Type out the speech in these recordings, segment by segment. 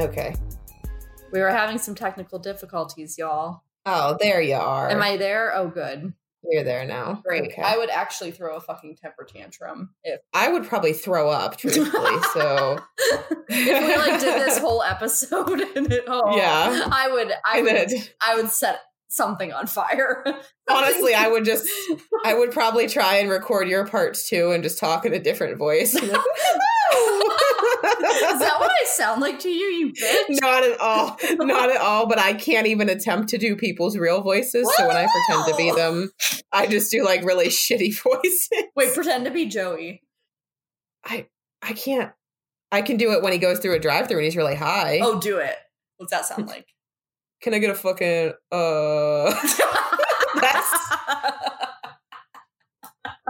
Okay. We were having some technical difficulties, y'all. Oh, there you are. Am I there? Oh, good. You're there now. Great. Okay. I would actually throw a fucking temper tantrum if I would probably throw up, truthfully. so if we like did this whole episode and it oh Yeah. I would I would I would set something on fire. honestly, I would just, I would probably try and record your parts too, and just talk in a different voice. Is that what I sound like to you, you bitch? not at all, not at all. But I can't even attempt to do people's real voices. So when I pretend to be them, I just do like really shitty voices. Wait, pretend to be Joey. I, I can't. I can do it when he goes through a drive-through and he's really high. Oh, do it. What's that sound like? Can I get a fucking uh? That's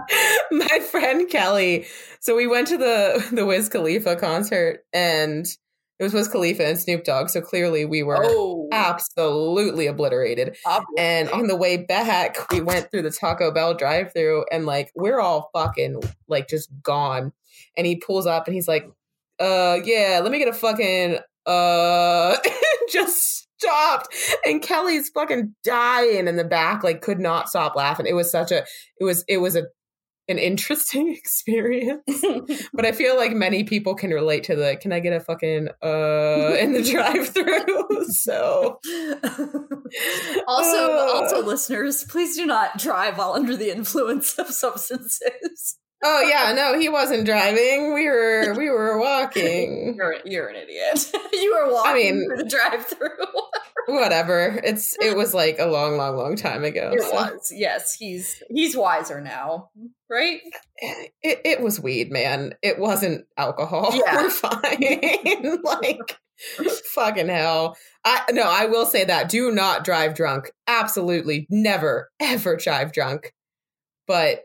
my friend Kelly. So we went to the the Wiz Khalifa concert, and it was Wiz Khalifa and Snoop Dogg. So clearly we were oh, absolutely obliterated. obviously. And on the way back, we went through the Taco Bell drive-through, and like we're all fucking like just gone. And he pulls up, and he's like, "Uh, yeah, let me get a fucking uh." just stopped, and Kelly's fucking dying in the back, like could not stop laughing. It was such a, it was, it was a. An interesting experience, but I feel like many people can relate to the "Can I get a fucking uh" in the drive-through. so also, Uh. also, listeners, please do not drive while under the influence of substances. Oh yeah, no, he wasn't driving. We were we were walking. You're you're an idiot. you were walking I mean- through the drive-through. Whatever. It's it was like a long, long, long time ago. it so. was. Yes, he's he's wiser now, right? It it was weed, man. It wasn't alcohol. Yeah. We're fine. like fucking hell. I no, I will say that. Do not drive drunk. Absolutely never, ever drive drunk. But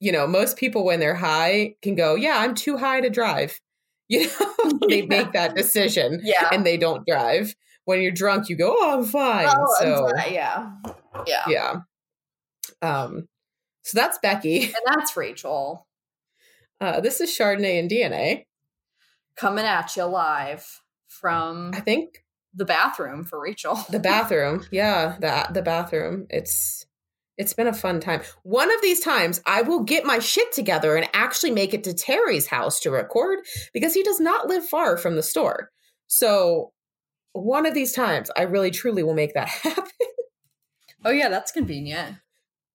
you know, most people when they're high can go, Yeah, I'm too high to drive. You know, they Yeah. make that decision. Yeah. and they don't drive. When you're drunk, you go, "Oh, I'm fine." Oh, so I'm sorry, yeah, yeah, yeah, um, so that's Becky. and that's Rachel Uh, this is Chardonnay and DNA. coming at you live from I think the bathroom for Rachel. the bathroom. yeah, the the bathroom. It's it's been a fun time. One of these times, I will get my shit together and actually make it to Terry's house to record because he does not live far from the store. So one of these times, I really truly will make that happen. Oh yeah, that's convenient.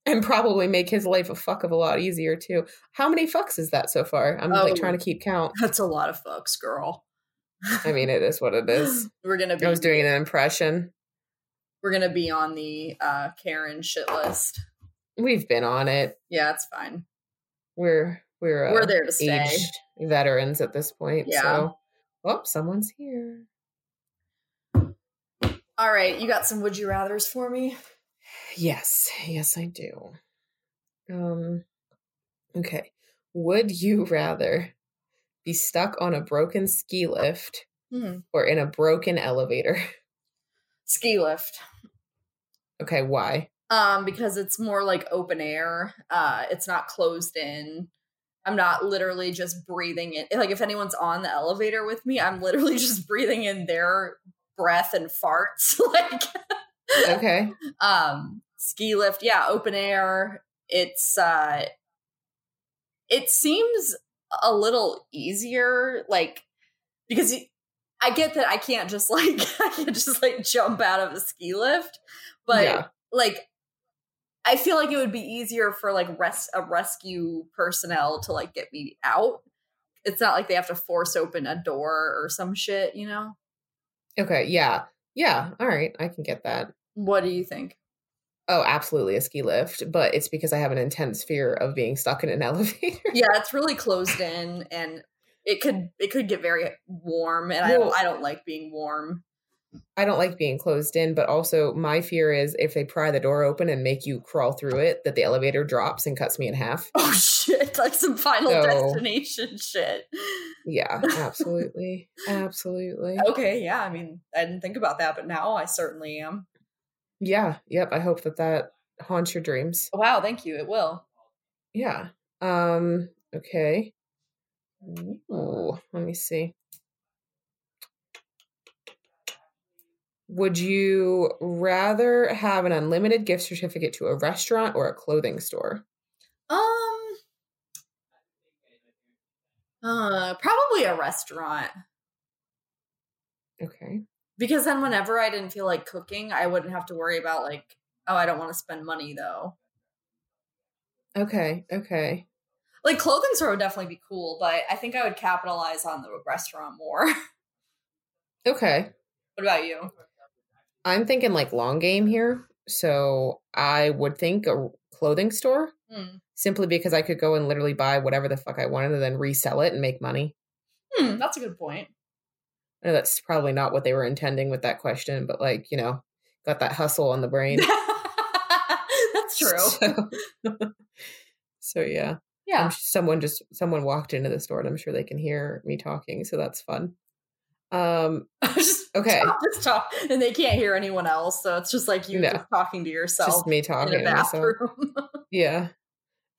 and probably make his life a fuck of a lot easier too. How many fucks is that so far? I'm like Oh. trying to keep count. That's a lot of fucks, girl. I mean, it is what it is. We're gonna be I was doing an impression. We're gonna be on the uh Karen shit list. We've been on it. Yeah, it's fine. We're we're uh, We're there to stay. veterans at this point. Yeah. So, oh, someone's here. All right, you got some would you rather's for me? Yes, yes, I do. Um, okay. Would you rather be stuck on a broken ski lift Hmm. or in a broken elevator? Ski lift. Okay, why? Um, because it's more like open air. Uh, it's not closed in. I'm not literally just breathing in. Like if anyone's on the elevator with me, I'm literally just breathing in their breath and farts. like, Okay. um, ski lift, yeah, open air. It's uh, it seems a little easier, like because I get that I can't just like I can't just like jump out of a ski lift, but Yeah. like I feel like it would be easier for like res- a rescue personnel to like get me out. It's not like they have to force open a door or some shit, you know? Okay. Yeah. Yeah. All right. I can get that. What do you think? Oh, absolutely a ski lift, but it's because I have an intense fear of being stuck in an elevator. Yeah, it's really closed in and it could it could get very warm and I Well- don't I don't like being warm. I don't like being closed in, but also my fear is if they pry the door open and make you crawl through it, that the elevator drops and cuts me in half. Oh shit, like some final So- destination shit. Yeah, absolutely. absolutely. Okay, yeah, I mean, I didn't think about that, but now I certainly am. Yeah. Yep. I hope that that haunts your dreams. Wow, thank you. It will. Yeah. Um, okay. Ooh, let me see. Would you rather have an unlimited gift certificate to a restaurant or a clothing store? Um, uh, probably a restaurant Okay. because then whenever I didn't feel like cooking, I wouldn't have to worry about like, oh, I don't want to spend money though. Okay. Okay. Like clothing store would definitely be cool, but I think I would capitalize on the restaurant more. Okay. what about you? I'm thinking like long game here. So I would think a clothing store Hmm. simply because I could go and literally buy whatever the fuck I wanted and then resell it and make money. Hmm, that's a good point. I know that's probably not what they were intending with that question, but like, you know, got that hustle on the brain. that's true. So, so yeah. Yeah. someone just someone walked into the store and I'm sure they can hear me talking, so that's fun. Um just Okay. talk, just talk, and they can't hear anyone else, so it's just like you No. just talking to yourself just me in talking to bathroom. Yeah.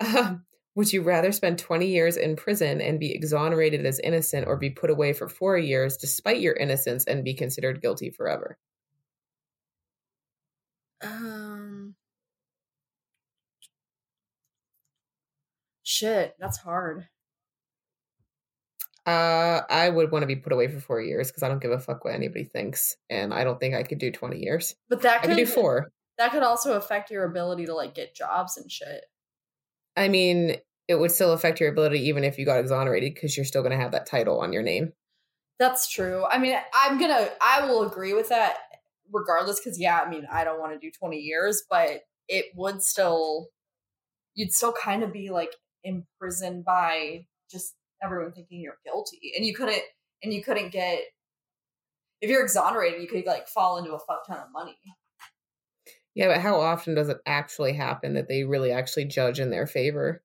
Um, would you rather spend 20 years in prison and be exonerated as innocent or be put away for 4 years despite your innocence and be considered guilty forever? um, shit, that's hard. Uh I would want to be put away for 4 years cuz I don't give a fuck what anybody thinks and I don't think I could do 20 years. But that I could could do 4. that could also affect your ability to like get jobs and shit. I mean, it would still affect your ability even if you got exonerated because you're still going to have that title on your name. That's true. I mean, I'm gonna, I will agree with that regardless, because yeah, I mean, I don't want to do 20 years, but it would still, you'd still kind of be like imprisoned by just everyone thinking you're guilty, and you couldn't, and you couldn't get, if you're exonerated, you could like fall into a fuck ton of money. Yeah, but how often does it actually happen that they really actually judge in their favor?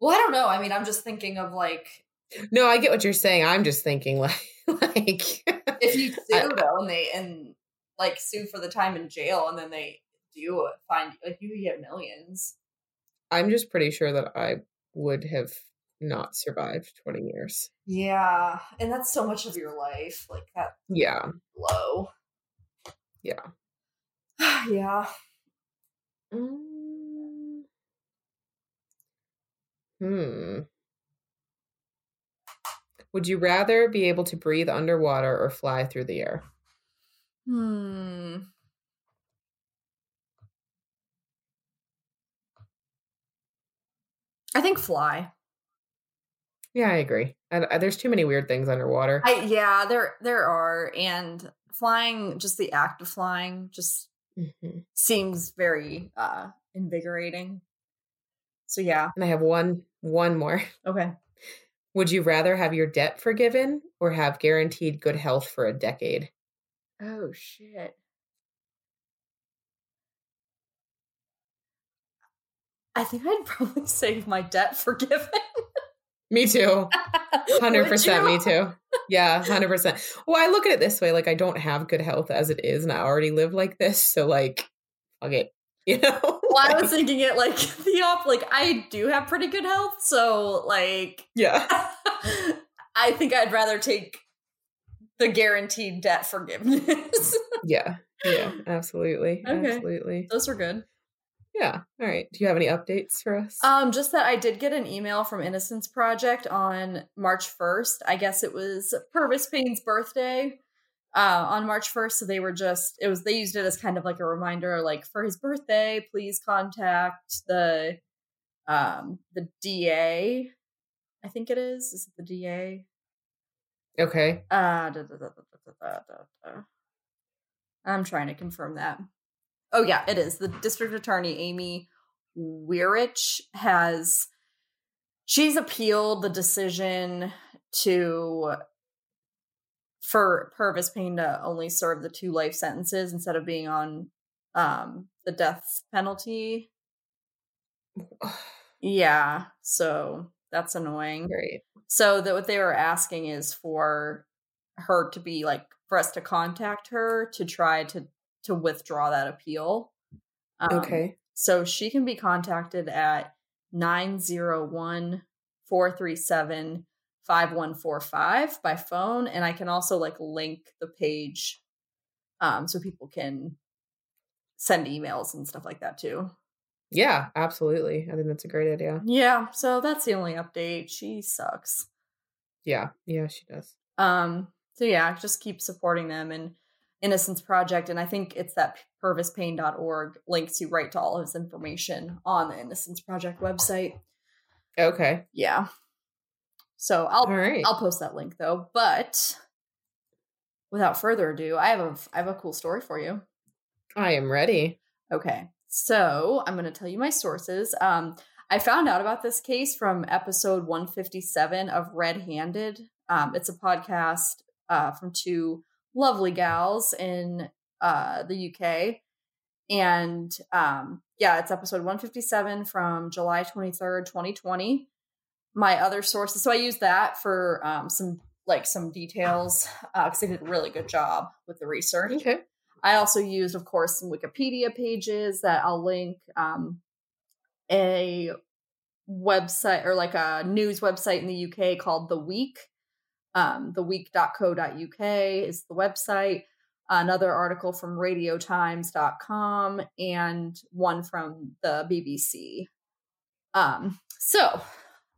Well, I don't know. I mean, I'm just thinking of like No, I get what you're saying. I'm just thinking like like if you sue I- though, and they and like sue for the time in jail, and then they do find like you get millions. I'm just pretty sure that I would have not survived 20 years. Yeah, and that's so much of your life, like that Yeah. low. Yeah. yeah. Mm. Hmm. Would you rather be able to breathe underwater or fly through the air? Hmm. I think fly. Yeah, I agree. I, I- there's too many weird things underwater. I yeah, there there are, and flying, just the act of flying, just Mhm. seems very uh invigorating. So yeah, And I have one one more. okay. Would you rather have your debt forgiven or have guaranteed good health for a decade? Oh shit. I think I'd probably save my debt forgiven. Me too. Hundred Would percent. you? Me too. Yeah, hundred percent. Well, I look at it this way: like I don't have good health as it is, and I already live like this. So, like, fuck it. You know. Well, I was thinking it like the op. Like I do have pretty good health, so like yeah. I think I'd rather take the guaranteed debt forgiveness. Yeah. Yeah. Absolutely. Okay. Absolutely. Those are good. Yeah. All right. Do you have any updates for us? Um, just that I did get an email from Innocence Project on March 1st. I guess it was Purvis Payne's birthday uh, on March 1st. So they were just, it was, they used it as kind of like a reminder, like for his birthday, please contact the, um, the DA. I think it is. Is it the DA? Okay. Uh, da, da, da, I'm trying to confirm that. Oh yeah, it is. The district attorney Amy Weirich has she's appealed the decision to for Purvis Payne to only serve the two life sentences instead of being on um the death penalty. Yeah, so that's annoying. Great. So that what they were asking is for her to be like for us to contact her to try to to withdraw that appeal. Um, Okay. So she can be contacted at 901 437 5145 by phone. And I can also like link the page um, so people can send emails and stuff like that too. Yeah, absolutely. I think that's a great idea. Yeah, so that's the only update. She sucks. Yeah, yeah, she does. Um, so yeah, just keep supporting them and Innocence Project, and I think it's that purvispayne.org links you right to all of his information on the Innocence Project website. Okay. Yeah. So I'll right. I'll post that link though. But without further ado, I have a I have a cool story for you. I am ready. Okay. So I'm going to tell you my sources. Um, I found out about this case from episode 157 of Red Handed. Um, it's a podcast uh, from two lovely gals in uh, the UK. And um, yeah, it's episode 157 from July 23rd, 2020. My other sources, so I used that for um, some like some details because they did a really good job with the research. Okay. I also used, of course, some Wikipedia pages that I'll link. Um, a website or like a news website in the UK called The Week. Um, theweek.co.uk is the website. Another article from radiotimes.com and one from the BBC. Um, so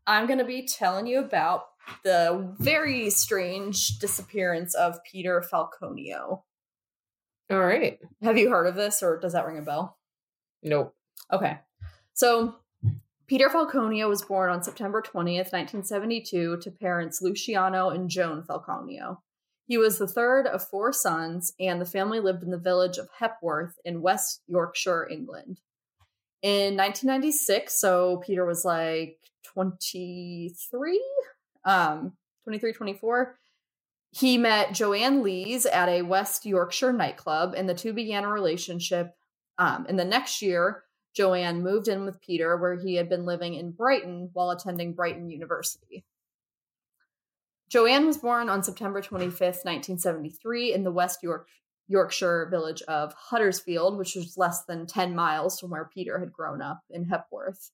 I'm going to be telling you about the very strange disappearance of Peter Falconio. All right. Have you heard of this or does that ring a bell? Nope. Okay. So Peter Falconio was born on September 20th, 1972, to parents Luciano and Joan Falconio. He was the third of four sons, and the family lived in the village of Hepworth in West Yorkshire, England. In 1996, so Peter was like 23, um, 23, 24. He met Joanne Lees at a West Yorkshire nightclub, and the two began a relationship. Um, and the next year, Joanne moved in with Peter, where he had been living in Brighton while attending Brighton University. Joanne was born on September 25th, 1973, in the West York- Yorkshire village of Huddersfield, which was less than 10 miles from where Peter had grown up in Hepworth.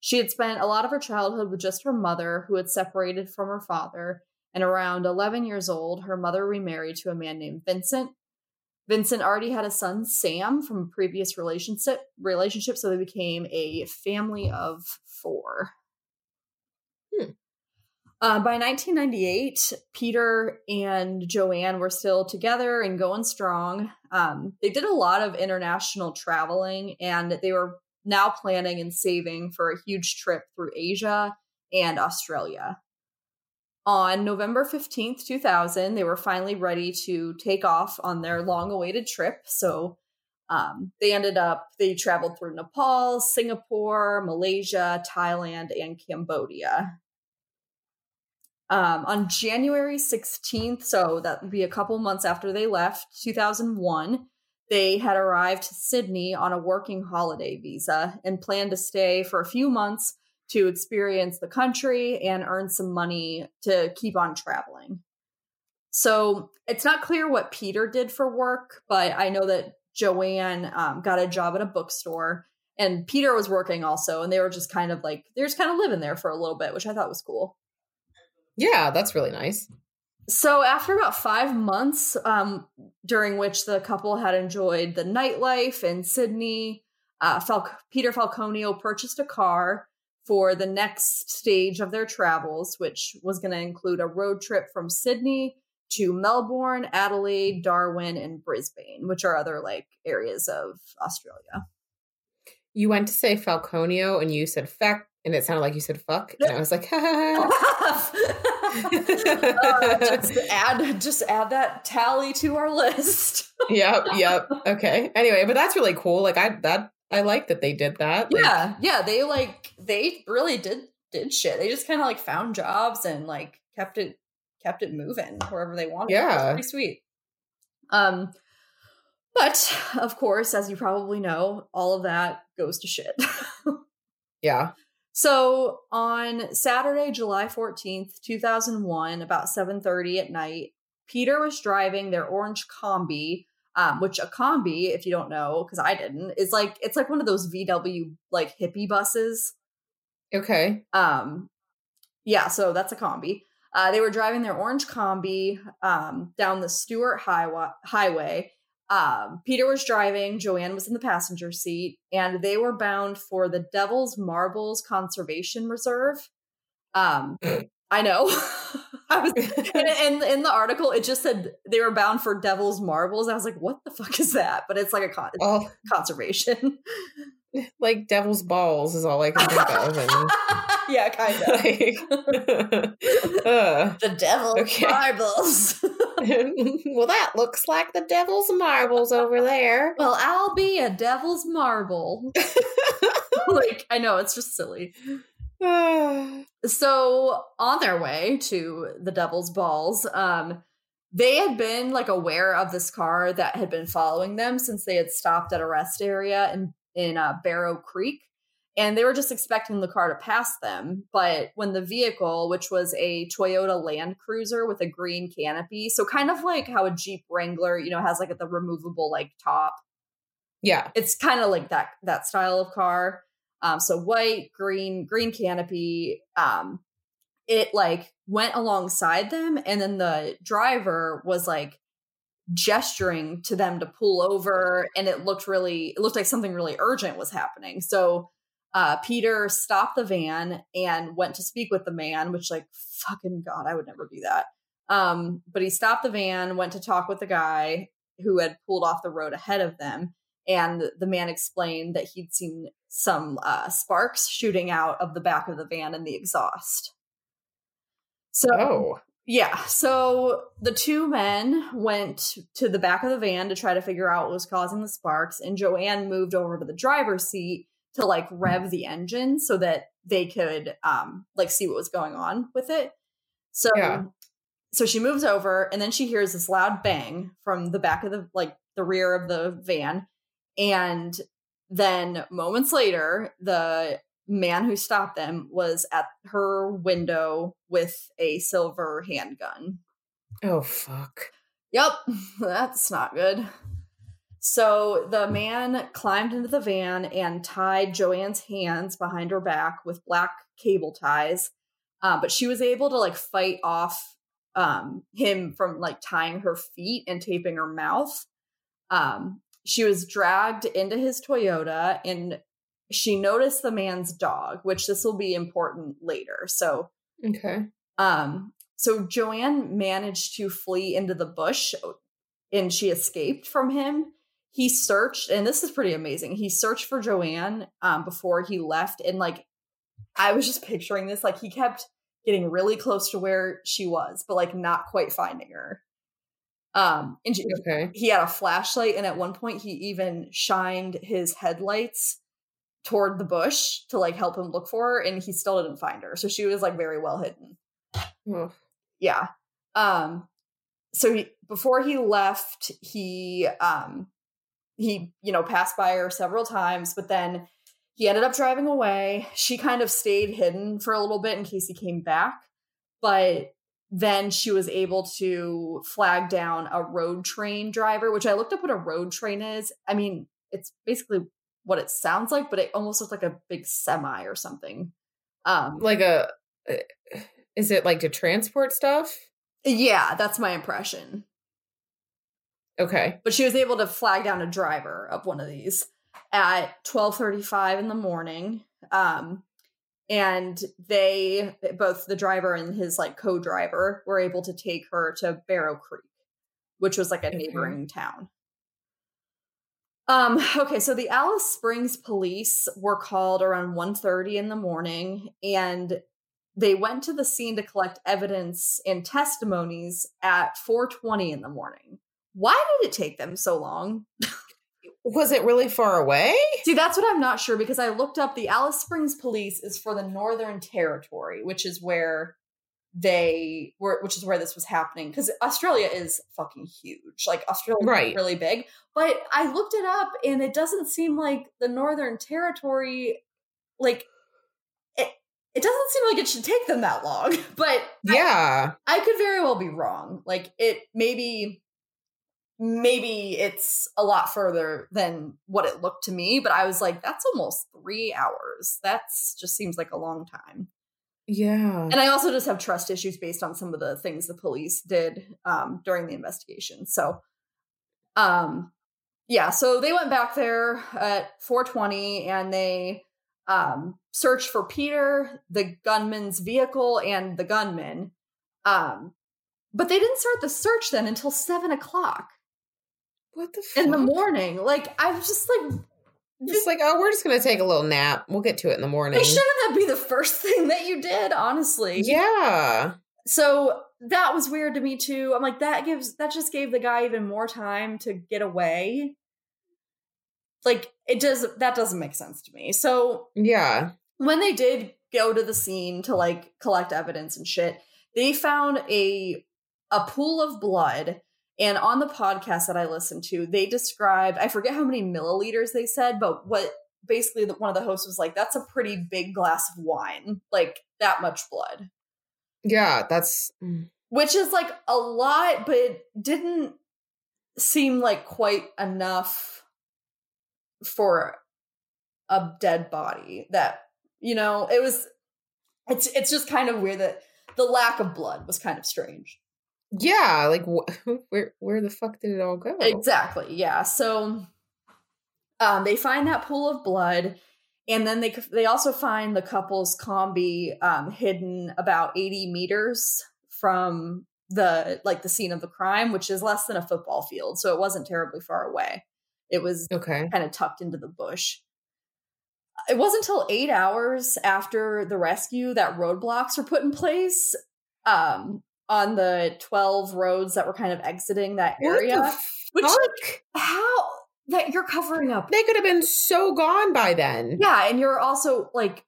She had spent a lot of her childhood with just her mother, who had separated from her father, and around 11 years old, her mother remarried to a man named Vincent. Vincent already had a son, Sam, from a previous relationship, relationship so they became a family of four. Hmm. Uh, by 1998, Peter and Joanne were still together and going strong. Um, they did a lot of international traveling and they were now planning and saving for a huge trip through Asia and Australia. On November 15th, 2000, they were finally ready to take off on their long awaited trip. So um, they ended up, they traveled through Nepal, Singapore, Malaysia, Thailand, and Cambodia. Um, on January 16th, so that would be a couple months after they left, 2001, they had arrived to Sydney on a working holiday visa and planned to stay for a few months to experience the country and earn some money to keep on traveling. So it's not clear what Peter did for work, but I know that Joanne um, got a job at a bookstore and Peter was working also. And they were just kind of like, they're just kind of living there for a little bit, which I thought was cool. Yeah, that's really nice. So after about five months, um, during which the couple had enjoyed the nightlife in Sydney, uh, Fal- Peter Falconio purchased a car for the next stage of their travels, which was going to include a road trip from Sydney to Melbourne, Adelaide, Darwin, and Brisbane, which are other like areas of Australia. You went to say Falconio and you said feck, and it sounded like you said fuck. And I was like, uh, just add just add that tally to our list. yep, yep. Okay. Anyway, but that's really cool. Like I that I like that they did that. Like, yeah, yeah. They like they really did did shit. They just kind of like found jobs and like kept it kept it moving wherever they wanted. Yeah. It was pretty sweet. Um, but of course, as you probably know, all of that goes to shit. Yeah. So on Saturday, July 14th, 2001, about 7:30 at night, Peter was driving their orange combi, um, which a combi, if you don't know, because I didn't, is like it's like one of those VW like hippie buses. Okay. Um, yeah, so that's a combi. Uh, they were driving their orange combi um, down the Stuart highway. highway. Um, Peter was driving, Joanne was in the passenger seat, and they were bound for the Devil's Marbles Conservation Reserve. Um, I know. I was in, in, the article. It just said they were bound for Devil's Marbles. I was like, "What the fuck is that?" But it's like a con- oh. conservation. Like Devil's Balls is all I can think of. And, yeah, kind of. Like, uh, the Devil's okay. Marbles. well, that looks like the Devil's Marbles over there. Well, I'll be a Devil's Marble. like I know it's just silly. so on their way to the Devil's Balls, um, they had been like aware of this car that had been following them since they had stopped at a rest area in in uh, Barrow Creek, and they were just expecting the car to pass them. But when the vehicle, which was a Toyota Land Cruiser with a green canopy, so kind of like how a Jeep Wrangler, you know, has like the removable like top. Yeah, it's kind of like that that style of car. Um, so white, green, green canopy. Um, it like went alongside them, and then the driver was like gesturing to them to pull over, and it looked really, it looked like something really urgent was happening. So uh, Peter stopped the van and went to speak with the man, which like fucking god, I would never do that. Um, but he stopped the van, went to talk with the guy who had pulled off the road ahead of them, and the man explained that he'd seen some uh, sparks shooting out of the back of the van and the exhaust. So, oh. yeah. So the two men went to the back of the van to try to figure out what was causing the sparks, and Joanne moved over to the driver's seat to like rev the engine so that they could um like see what was going on with it. So yeah. so she moves over and then she hears this loud bang from the back of the like the rear of the van and then moments later, the man who stopped them was at her window with a silver handgun. Oh, fuck. Yep, that's not good. So the man climbed into the van and tied Joanne's hands behind her back with black cable ties. Uh, but she was able to like fight off um, him from like tying her feet and taping her mouth. Um, she was dragged into his Toyota and she noticed the man's dog, which this will be important later. So, okay. Um, so Joanne managed to flee into the bush and she escaped from him. He searched, and this is pretty amazing. He searched for Joanne um, before he left. And like, I was just picturing this, like, he kept getting really close to where she was, but like not quite finding her. Um, and okay. he had a flashlight, and at one point, he even shined his headlights toward the bush to like help him look for her, and he still didn't find her. So she was like very well hidden. Yeah. Um. So he, before he left, he um he you know passed by her several times, but then he ended up driving away. She kind of stayed hidden for a little bit in case he came back, but then she was able to flag down a road train driver, which I looked up what a road train is. I mean, it's basically what it sounds like, but it almost looks like a big semi or something. Um, like a, uh, is it like to transport stuff? Yeah, that's my impression. Okay. But she was able to flag down a driver of one of these at 12:35 in the morning. Um, and they both the driver and his like co-driver were able to take her to barrow creek which was like a neighboring mm-hmm. town. Um okay so the alice springs police were called around 1.30 in the morning and they went to the scene to collect evidence and testimonies at 4.20 in the morning. Why did it take them so long Was it really far away? See, that's what I'm not sure because I looked up the Alice Springs Police is for the Northern Territory, which is where they were which is where this was happening because Australia is fucking huge. Like Australia right. really big. But I looked it up and it doesn't seem like the Northern Territory like it it doesn't seem like it should take them that long. But yeah. I, I could very well be wrong. Like it maybe maybe it's a lot further than what it looked to me, but I was like, that's almost three hours. That's just seems like a long time. Yeah. And I also just have trust issues based on some of the things the police did um, during the investigation. So, um, yeah, so they went back there at 420 and they um, searched for Peter, the gunman's vehicle, and the gunman. Um, but they didn't start the search then until seven o'clock what the fuck? in the morning. Like, I'm just like, Just like, oh, we're just gonna take a little nap. We'll get to it in the morning. Like, shouldn't that be the first thing that you did, honestly? Yeah. So that was weird to me too. I'm like, that gives that just gave the guy even more time to get away. Like it does that doesn't make sense to me. So Yeah. when they did go to the scene to like collect evidence and shit, they found a a pool of blood. And on the podcast that I listened to, they described I forget how many milliliters they said, but what basically the, one of the hosts was like, "That's a pretty big glass of wine, like that much blood," Yeah. That's mm. which is like a lot, but it didn't seem like quite enough for a dead body. That you know, it was. It's it's just kind of weird that the lack of blood was kind of strange. Yeah. Like, wh- where where the fuck did it all go? Exactly. Yeah. So um, they find that pool of blood, and then they they also find the couple's combi um, hidden about eighty meters from the like the scene of the crime, which is less than a football field, so it wasn't terribly far away. It was Okay. kind of tucked into the bush. It wasn't until eight hours after the rescue that roadblocks were put in place um, on the 12 roads that were kind of exiting that area. Which, like, how that you're covering up. They could have been so gone by then. Yeah, and you're also like,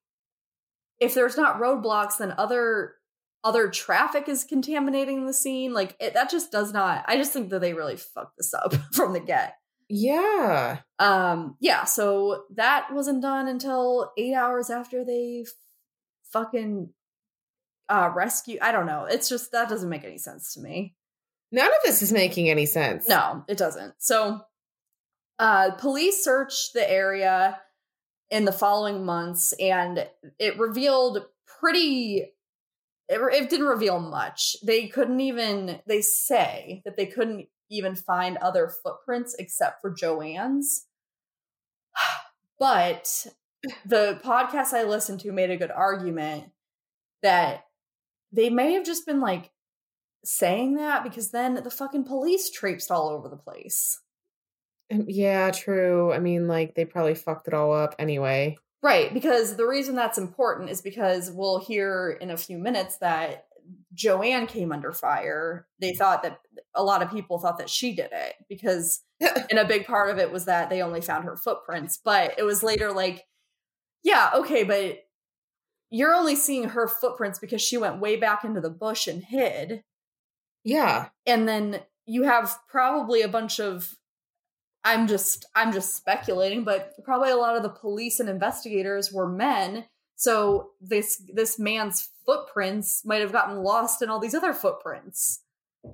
if there's not roadblocks, then other other traffic is contaminating the scene. Like it, that just does not. I just think that they really fucked this up from the get. Yeah. Um, yeah, so that wasn't done until eight hours after they fucking uh rescue. I don't know. It's just that doesn't make any sense to me. None of this is making any sense. No, it doesn't. So, uh, police searched the area in the following months, and it revealed pretty. It, it didn't reveal much. They couldn't even. They say that they couldn't even find other footprints except for Joanne's. But the podcast I listened to made a good argument that they may have just been like saying that because then the fucking police traipsed all over the place. Yeah, true. I mean, like, they probably fucked it all up anyway. Right, because the reason that's important is because we'll hear in a few minutes that Joanne came under fire. They thought that a lot of people thought that she did it because and a big part of it was that they only found her footprints, but it was later like yeah, okay, but you're only seeing her footprints because she went way back into the bush and hid. Yeah. and then you have probably a bunch of i'm just i'm just speculating but probably a lot of the police and investigators were men so this this man's footprints might have gotten lost in all these other footprints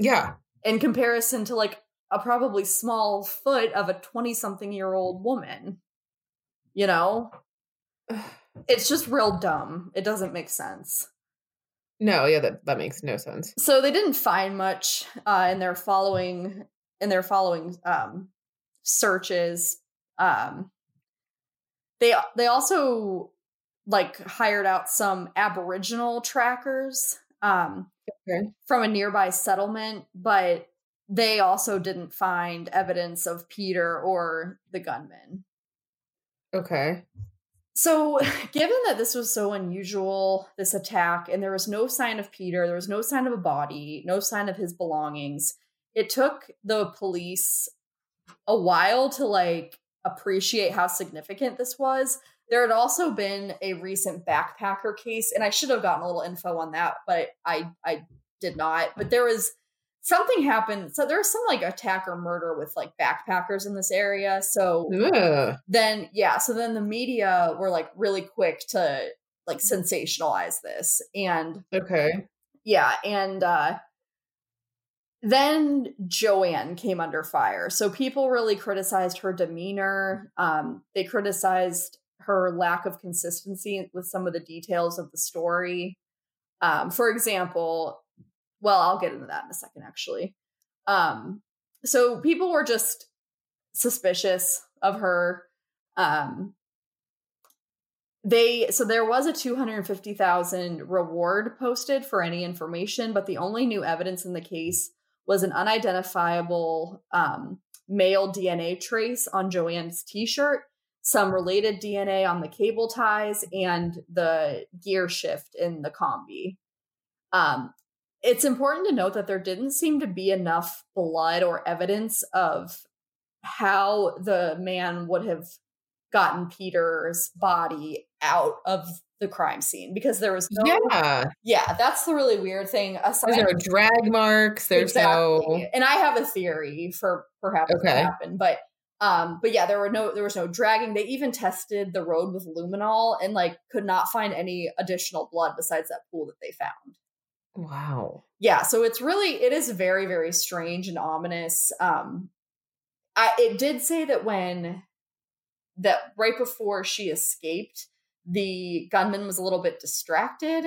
Yeah. in comparison to like a probably small foot of a 20 something year old woman you know it's just real dumb it doesn't make sense No, yeah, that, that makes no sense. so they didn't find much uh, in their following in their following um, searches. Um, they they also like hired out some Aboriginal trackers um, Okay. from a nearby settlement, but they also didn't find evidence of Peter or the gunman. Okay. So, given that this was so unusual, this attack, and there was no sign of Peter, there was no sign of a body, no sign of his belongings, it took the police a while to like appreciate how significant this was. There had also been a recent backpacker case, and I should have gotten a little info on that, but I I did not. But there was something happened. So there was some like attack or murder with like backpackers in this area. So Ugh. then yeah so then the media were like really quick to like sensationalize this and Okay. yeah and uh then joanne came under fire so people really criticized her demeanor um they criticized her lack of consistency with some of the details of the story Um, for example, well, I'll get into that in a second, actually. Um, so people were just suspicious of her. Um, they so there was a 250,000 reward posted for any information, but the only new evidence in the case was an unidentifiable um, male DNA trace on Joanne's t-shirt, some related DNA on the cable ties, and the gear shift in the combi. Um, it's important to note that there didn't seem to be enough blood or evidence of how the man would have gotten Peter's body out of the crime scene because there was no yeah. Yeah that's the really weird thing. Aside there are drag marks? There's exactly. no and i have a theory for perhaps okay. what happened but um but yeah there were no there was no dragging. They even tested the road with luminol and like could not find any additional blood besides that pool that they found wow yeah so it's really it is very very strange and ominous um i it did say that when that right before she escaped, the gunman was a little bit distracted.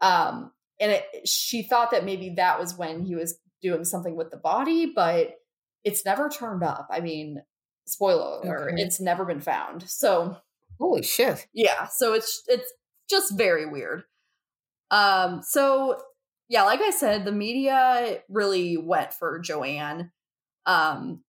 Um, and it, she thought that maybe that was when he was doing something with the body, but it's never turned up. I mean, spoiler alert, okay. it's never been found. So holy shit. Yeah. So it's it's just very weird. Um, so yeah, like I said, the media really went for Joanne. Um,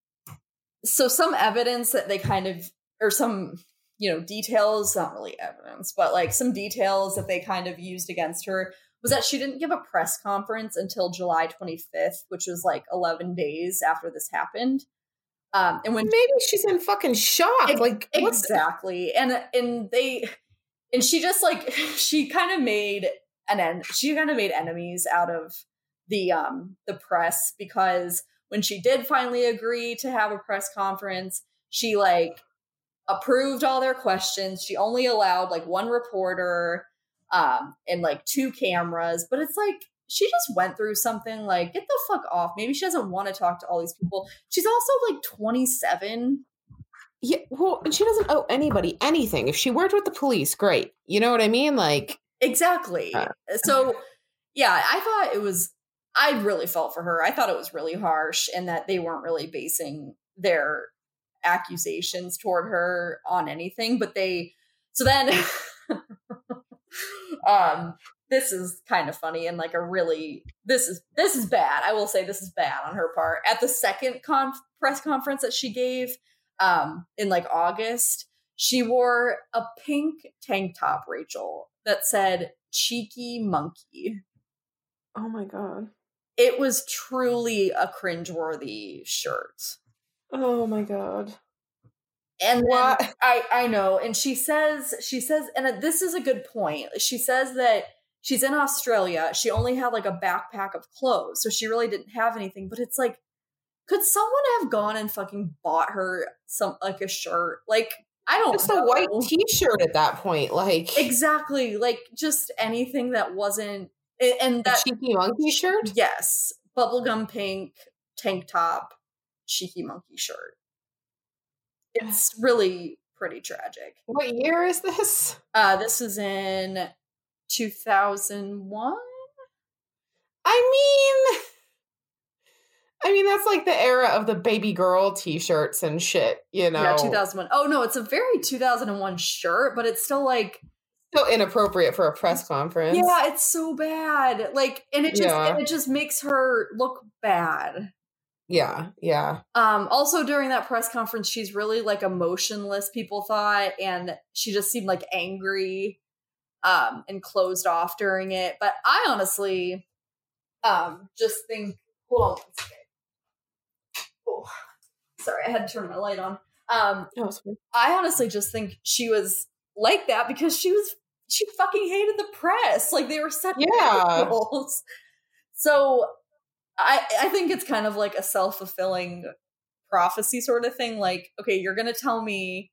so some evidence that they kind of or some you know details not really evidence but like some details that they kind of used against her was that she didn't give a press conference until july 25th which was like 11 days after this happened. Um and when maybe she's in fucking shock. Like exactly. And and they and she just like she kind of made an then she kind of made enemies out of the um the press because when she did finally agree to have a press conference she like approved all their questions. She only allowed like one reporter um and like two cameras, but it's like she just went through something like get the fuck off. Maybe she doesn't want to talk to all these people. She's also like 27. Yeah, well, and she doesn't owe anybody anything. If she worked with the police, great. You know what I mean? Like Exactly. Uh, so yeah, I thought it was I really felt for her. I thought it was really harsh and that they weren't really basing their accusations toward her on anything, but they so then um this is kind of funny and like a really this is this is bad. I will say this is bad on her part. At the second conf- press conference that she gave um in like August, she wore a pink tank top, Rachel, that said cheeky monkey. Oh my god. It was truly a cringeworthy shirt. Oh my god. And then I I know, and she says she says, and this is a good point. She says that she's in Australia. She only had like a backpack of clothes, so she really didn't have anything. But it's like, could someone have gone and fucking bought her some like a shirt? Like I don't just know. a white t-shirt at that point, like exactly, like just anything that wasn't and that cheeky monkey shirt. Yes, bubblegum pink tank top cheeky monkey shirt. It's really pretty tragic. What year is this? Uh, this is in 2001. I mean, I mean that's like the era of the baby girl t-shirts and shit, you know. Yeah, 2001. Oh no, it's a very 2001 shirt, but it's still like so inappropriate for a press conference. Yeah, it's so bad. Like and it just yeah. and it just makes her look bad. Yeah, yeah. Um, also during that press conference, she's really like emotionless, people thought, and she just seemed like angry um and closed off during it. But I honestly um just think hold on. Oh sorry, I had to turn my light on. Um oh, I honestly just think she was like that because she was she fucking hated the press. Like they were such yeah. So I, I think it's kind of like a self fulfilling prophecy sort of thing. Like, okay, you're going to tell me,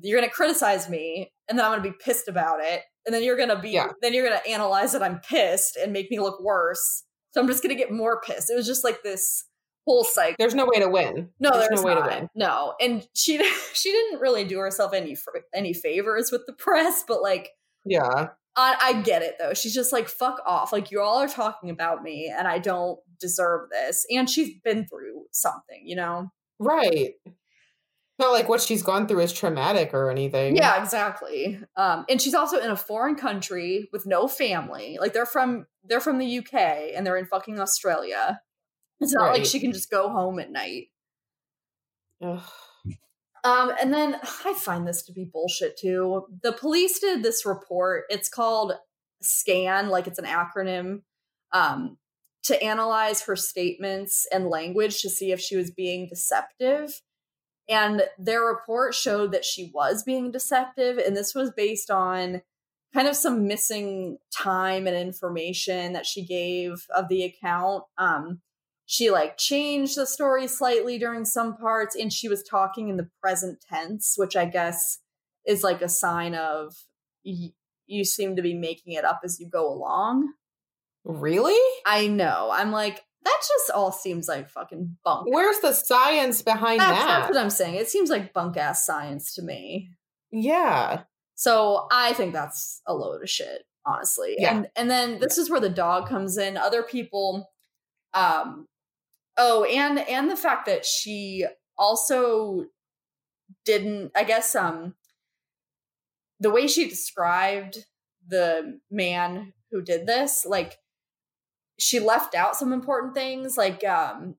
you're going to criticize me, and then I'm going to be pissed about it. And then you're to be, yeah. then you're going to analyze that I'm pissed and make me look worse. So I'm just going to get more pissed. It was just like this whole cycle. There's no way to win. No, there's, there's no not. way to win. No, and she she didn't really do herself any any favors with the press, but like yeah, I, I get it though. She's just like, fuck off. Like, you all are talking about me and I don't deserve this. And she's been through something, you know? Right. Not like what she's gone through is traumatic or anything. Yeah, exactly. Um, and she's also in a foreign country with no family. Like they're from they're from the UK and they're in fucking Australia. It's not like she can just go home at night. Ugh. Um, and then I find this to be bullshit too. The police did this report. It's called SCAN, like it's an acronym, um, to analyze her statements and language to see if she was being deceptive. And their report showed that she was being deceptive. And this was based on kind of some missing time and information that she gave of the account. Um, she like changed the story slightly during some parts and she was talking in the present tense which i guess is like a sign of y- you seem to be making it up as you go along Really? i know i'm like that just all seems like fucking bunk Where's the science behind that's, that? that's what i'm saying it seems like bunk ass science to me yeah. so i think that's a load of shit honestly Yeah. and and then this is where the dog comes in other people um oh and and the fact that she also didn't i guess um the way she described the man who did this like she left out some important things like um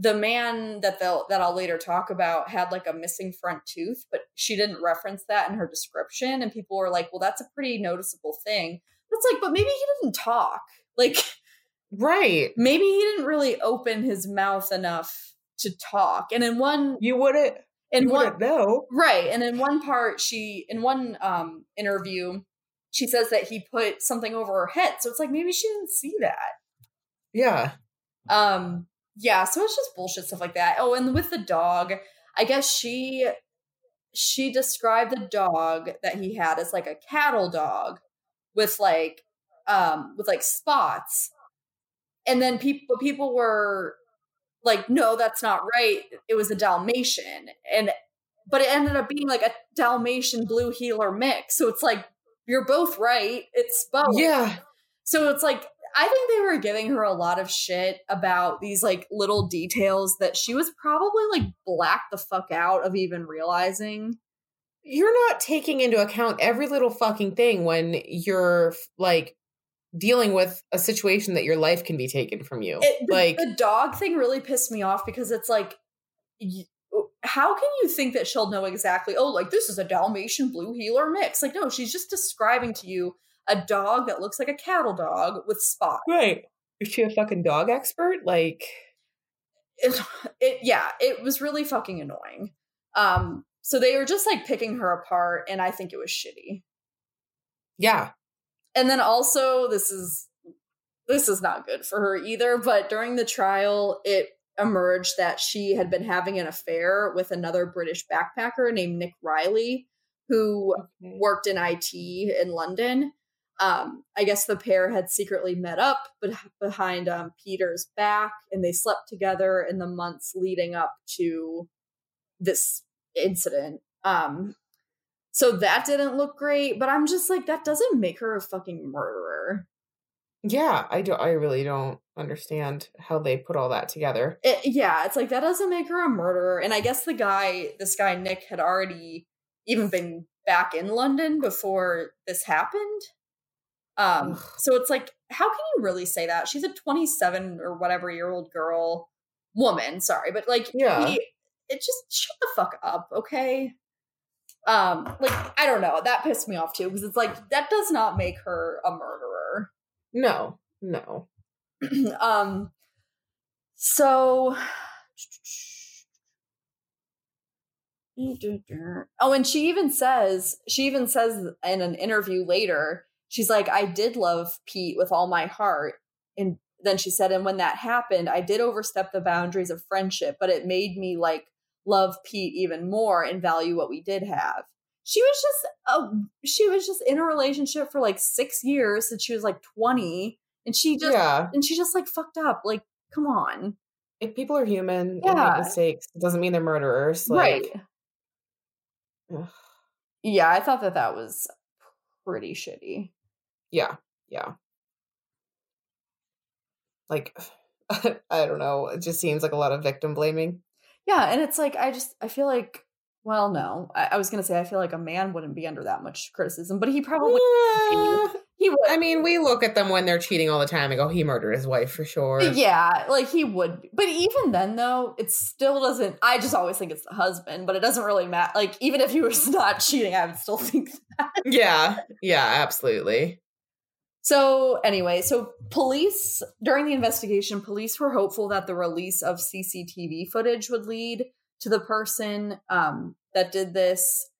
the man that they'll that I'll later talk about had like a missing front tooth, but she didn't reference that in her description. And people were like, well, that's a pretty noticeable thing. It's like, but maybe he didn't talk. Like Right. maybe he didn't really open his mouth enough to talk. And in one You wouldn't in you one wouldn't know. right, and in one part, she in one um interview, she says that he put something over her head. So it's like maybe she didn't see that. Yeah. Um, yeah, so it's just bullshit stuff like that. Oh, and with the dog, I guess she she described the dog that he had as like a cattle dog with like um with like spots. And then people people were like, no, that's not right. It was a Dalmatian. And but it ended up being like a Dalmatian blue heeler mix. So it's like you're both right. It's both. Yeah. So it's like I think they were giving her a lot of shit about these like little details that she was probably like blacked the fuck out of even realizing. You're not taking into account every little fucking thing when you're like dealing with a situation that your life can be taken from you. It, the, like the dog thing really pissed me off because it's like y- how can you think that she'll know exactly oh like this is a dalmatian blue heeler mix like no she's just describing to you a dog that looks like a cattle dog with spots Right. Is she a fucking dog expert? Like it, it yeah it was really fucking annoying um so they were just like picking her apart and i think it was shitty yeah. And then also this is this is not good for her either but during the trial it emerged that she had been having an affair with another british backpacker named nick Reilly who worked in it in london um, I guess the pair had secretly met up but behind um, Peter's back, and they slept together in the months leading up to this incident. Um, so that didn't look great, but I'm just like, that doesn't make her a fucking murderer. Yeah, I don't I really don't understand how they put all that together. It, yeah, it's like that doesn't make her a murderer. And I guess the guy, this guy Nick, had already even been back in London before this happened. Um, so it's like, how can you really say that? She's a 27 or whatever year old girl, woman, sorry, but like, Yeah. he, it just shut the fuck up, okay? Um, like, I don't know, that pissed me off too, because it's like, that does not make her a murderer. No. No. um so oh and she even says she even says in an interview later she's like i did love pete with all my heart and then she said and when that happened i did overstep the boundaries of friendship but it made me like love pete even more and value what we did have she was just uh, she was just in a relationship for like six years since she was like 20 and she just yeah. and she just like fucked up like come on If people are human and Yeah. make mistakes, it doesn't mean they're murderers. Like, right ugh. yeah i thought that that was pretty shitty Yeah, yeah. Like, I don't know. It just seems like a lot of victim blaming. Yeah, and it's like I just I feel like well, no, I, I was gonna say I feel like a man wouldn't be under that much criticism, but he probably Yeah. he would. I mean, we look at them when they're cheating all the time and go, he murdered his wife for sure. Yeah, like he would. But even then, though, it still doesn't. I just always think it's the husband, but it doesn't really matter. Like, even if he was not cheating, I would still think that. Yeah, yeah, absolutely. So, anyway, so police, during the investigation, police were hopeful that the release of CCTV footage would lead to the person um, that did this.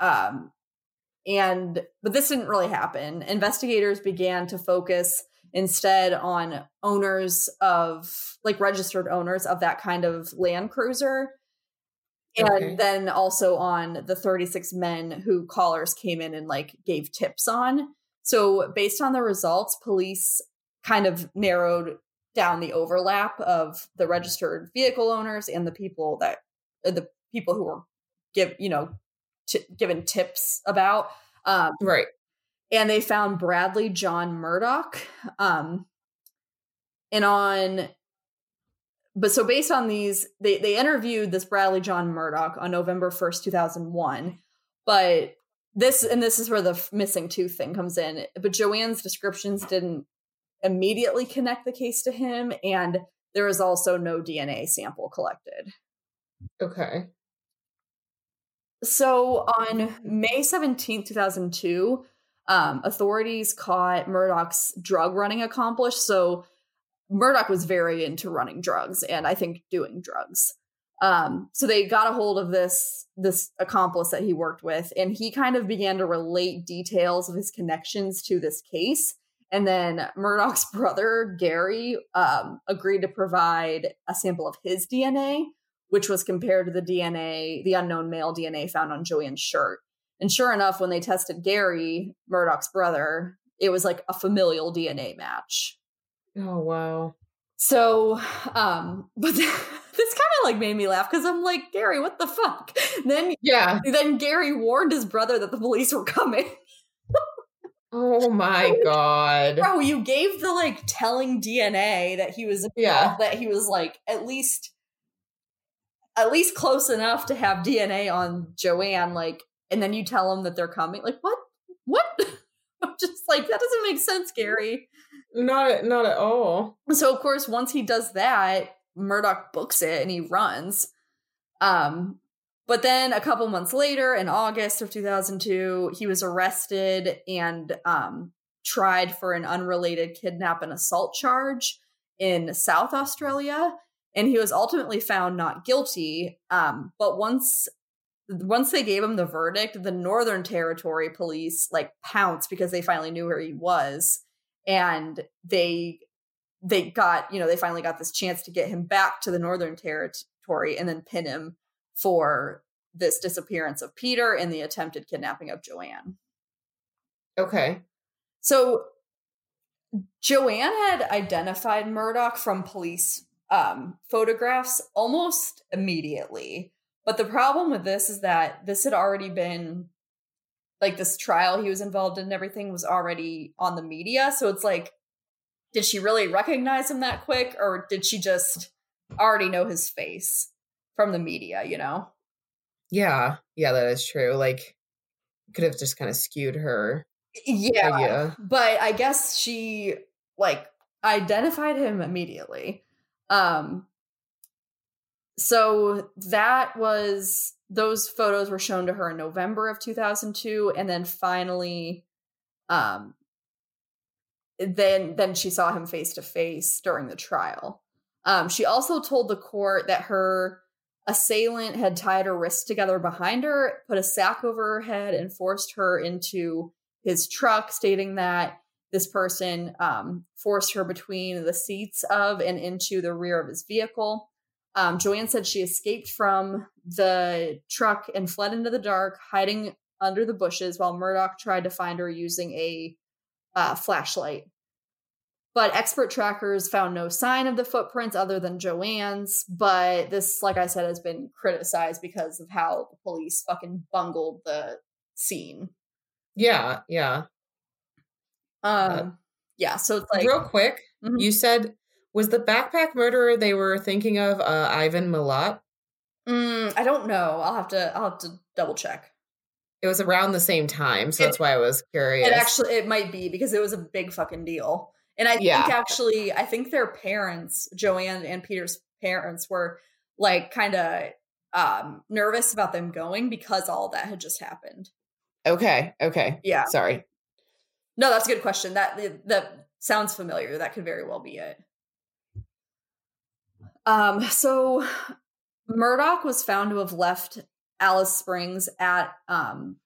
Um, and but this didn't really happen investigators began to focus instead on owners of like registered owners of that kind of land cruiser and Okay. then also on the 36 men who callers came in and like gave tips on so based on the results police kind of narrowed down the overlap of the registered vehicle owners and the people that uh, the people who were give you know t- given tips about um, Right. and they found Bradley John Murdoch. Um, and on, but so based on these, they they interviewed this Bradley John Murdoch on November first, two thousand one. But this and this is where the missing tooth thing comes in. But Joanne's descriptions didn't immediately connect the case to him, and there was also no DNA sample collected. Okay. So on May 17th, 2002, um, authorities caught Murdoch's drug running accomplice. So Murdoch was very into running drugs and I think doing drugs. Um, so they got a hold of this this accomplice that he worked with, and he kind of began to relate details of his connections to this case. And then Murdoch's brother Gary um, agreed to provide a sample of his DNA, which was compared to the DNA, the unknown male DNA found on Joanne's shirt. And sure enough, when they tested Gary, Murdoch's brother, it was like a familial DNA match. Oh wow. So, um, but this kind of like made me laugh because I'm like, Gary, what the fuck? Then, Yeah. then Gary warned his brother that the police were coming. Oh my god. Bro, you gave the like telling DNA that he was Yeah. that he was like at least at least close enough to have DNA on Joanne, like, and then you tell him that they're coming. Like, what? What? I'm just like, that doesn't make sense, Gary. Not not at all. So of course, once he does that, Murdoch books it and he runs. Um, but then a couple months later, in August of 2002, he was arrested and um, tried for an unrelated kidnap and assault charge in South Australia, and he was ultimately found not guilty. Um, but once once they gave him the verdict, the Northern Territory police like pounced because they finally knew where he was, and they they got you know they finally got this chance to get him back to the Northern Territory and then pin him for this disappearance of Peter and the attempted kidnapping of Joanne. Okay. So Joanne had identified Murdoch from police um, photographs almost immediately. But the problem with this is that this had already been like this trial he was involved in and everything was already on the media. So it's like, did she really recognize him that quick or did she just already know his face from the media, you know? Yeah. Yeah, that is true. Like could have just kind of skewed her Yeah. idea. but I guess she like identified him immediately. Um so that was those photos were shown to her in November of 2002 and then finally um then then she saw him face to face during the trial. Um she also told the court that her assailant had tied her wrists together behind her, put a sack over her head and forced her into his truck, stating that this person um, forced her between the seats of and into the rear of his vehicle. Um, Joanne said she escaped from the truck and fled into the dark, hiding under the bushes while Murdoch tried to find her using a uh, flashlight. But expert trackers found no sign of the footprints other than Joanne's. But this, like I said, has been criticized because of how the police fucking bungled the scene. Yeah, yeah. Um, yeah. So it's like Real quick, Mhm. you said was the backpack murderer they were thinking of uh, Ivan Milat? mm, I don't know. I'll have to. I'll have to double check. It was around the same time, so It- that's why I was curious. It actually it might be because it was a big fucking deal. And I Yeah. think actually I think their parents, Joanne and Peter's parents were like kind of um nervous about them going because all that had just happened. okay, okay. Yeah. Sorry. No, that's a good question. That that sounds familiar. That could very well be it. Um so Murdoch was found to have left Alice Springs at um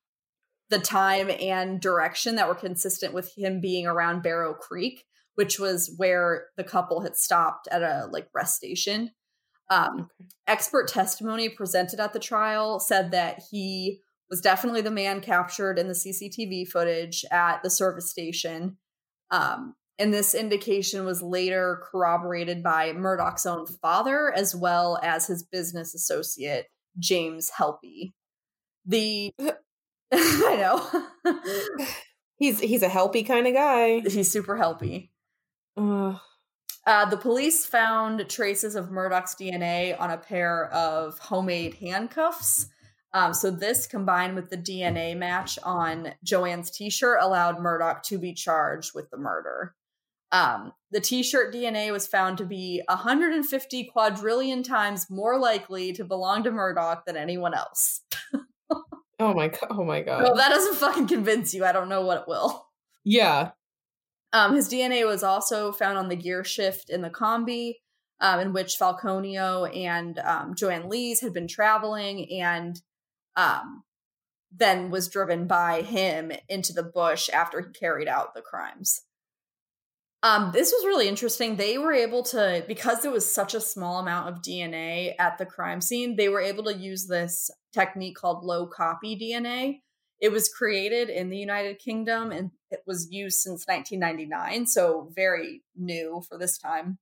the time and direction that were consistent with him being around Barrow Creek, which was where the couple had stopped at a like rest station. Um, Okay. expert testimony presented at the trial said that he was definitely the man captured in the CCTV footage at the service station. Um, and this indication was later corroborated by Murdoch's own father as well as his business associate, James Helpy. The I know. He's he's a helpy kind of guy. He's super helpy. Uh, the police found traces of Murdoch's DNA on a pair of homemade handcuffs. Um, so this, combined with the DNA match on Joanne's T-shirt, allowed Murdoch to be charged with the murder. Um, the T-shirt DNA was found to be 150 quadrillion times more likely to belong to Murdoch than anyone else. oh my god. Oh my god. Well, that doesn't fucking convince you. I don't know what it will. yeah. Um, his DNA was also found on the gear shift in the combi, um, in which Falconio and um, Joanne Lees had been traveling, and um, then was driven by him into the bush after he carried out the crimes. Um, this was really interesting. They were able to, because there was such a small amount of DNA at the crime scene, they were able to use this technique called low copy DNA. It was created in the United Kingdom and it was used since 1999, so very new for this time.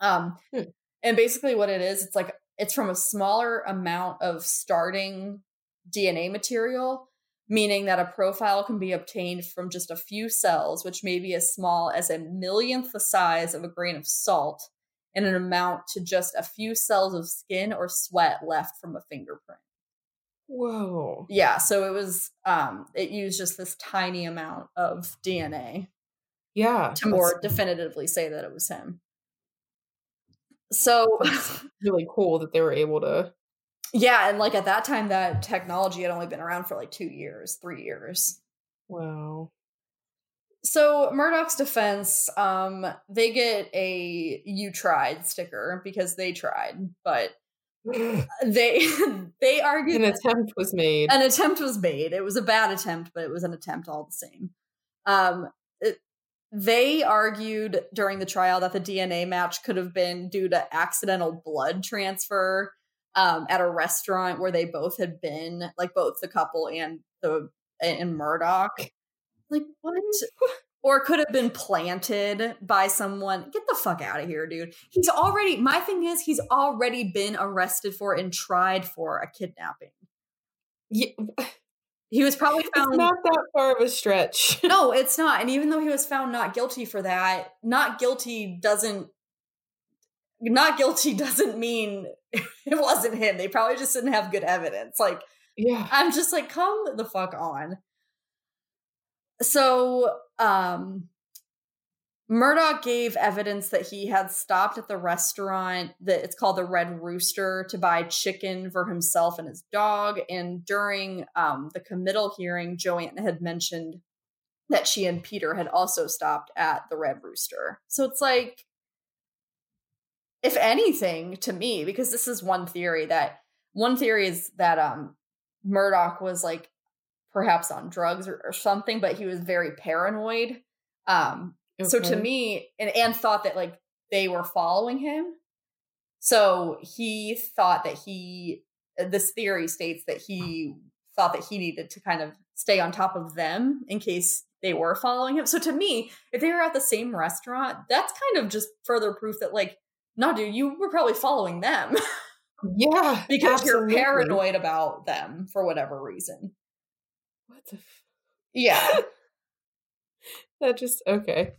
Um, Hmm. And basically, what it is, it's like it's from a smaller amount of starting DNA material, meaning that a profile can be obtained from just a few cells, which may be as small as a millionth the size of a grain of salt, and an amount to just a few cells of skin or sweat left from a fingerprint. Whoa. Yeah, so it was um it used just this tiny amount of DNA Yeah. to more definitively say that it was him. So really cool that they were able to. Yeah, and like at that time that technology had only been around for like 2 years, 3 years. Wow. So Murdoch's defense, um, they get a "you tried" sticker because they tried, but they they argued that attempt was made. an attempt was made. It was a bad attempt, but it was an attempt all the same. Um, it- they argued during the trial that the DNA match could have been due to accidental blood transfer um, at a restaurant where they both had been, like both the couple and the and Murdoch. Like what? Or could have been planted by someone. Get the fuck out of here, dude. He's already. My thing is, he's already been arrested for and tried for a kidnapping. Yeah, He was probably it's found. not that far of a stretch. no, it's not. And even though he was found not guilty for that, not guilty doesn't. Not guilty doesn't mean it wasn't him. They probably just didn't have good evidence. Like, yeah. I'm just like, come the fuck on. So, um, Murdoch gave evidence that he had stopped at the restaurant that it's called the Red Rooster to buy chicken for himself and his dog. And during um, the committal hearing, Joanne had mentioned that she and Peter had also stopped at the Red Rooster. So it's like, if anything, to me, because this is one theory that one theory is that um Murdoch was like perhaps on drugs or, or something, but he was very paranoid. Um, so to me, and, and thought that like they were following him. So he thought that he, this theory states that he thought that he needed to kind of stay on top of them in case they were following him. So to me, if they were at the same restaurant, that's kind of just further proof that like, no, dude, you were probably following them Yeah. because absolutely. you're paranoid about them for whatever reason. What the? F- Yeah. that just okay.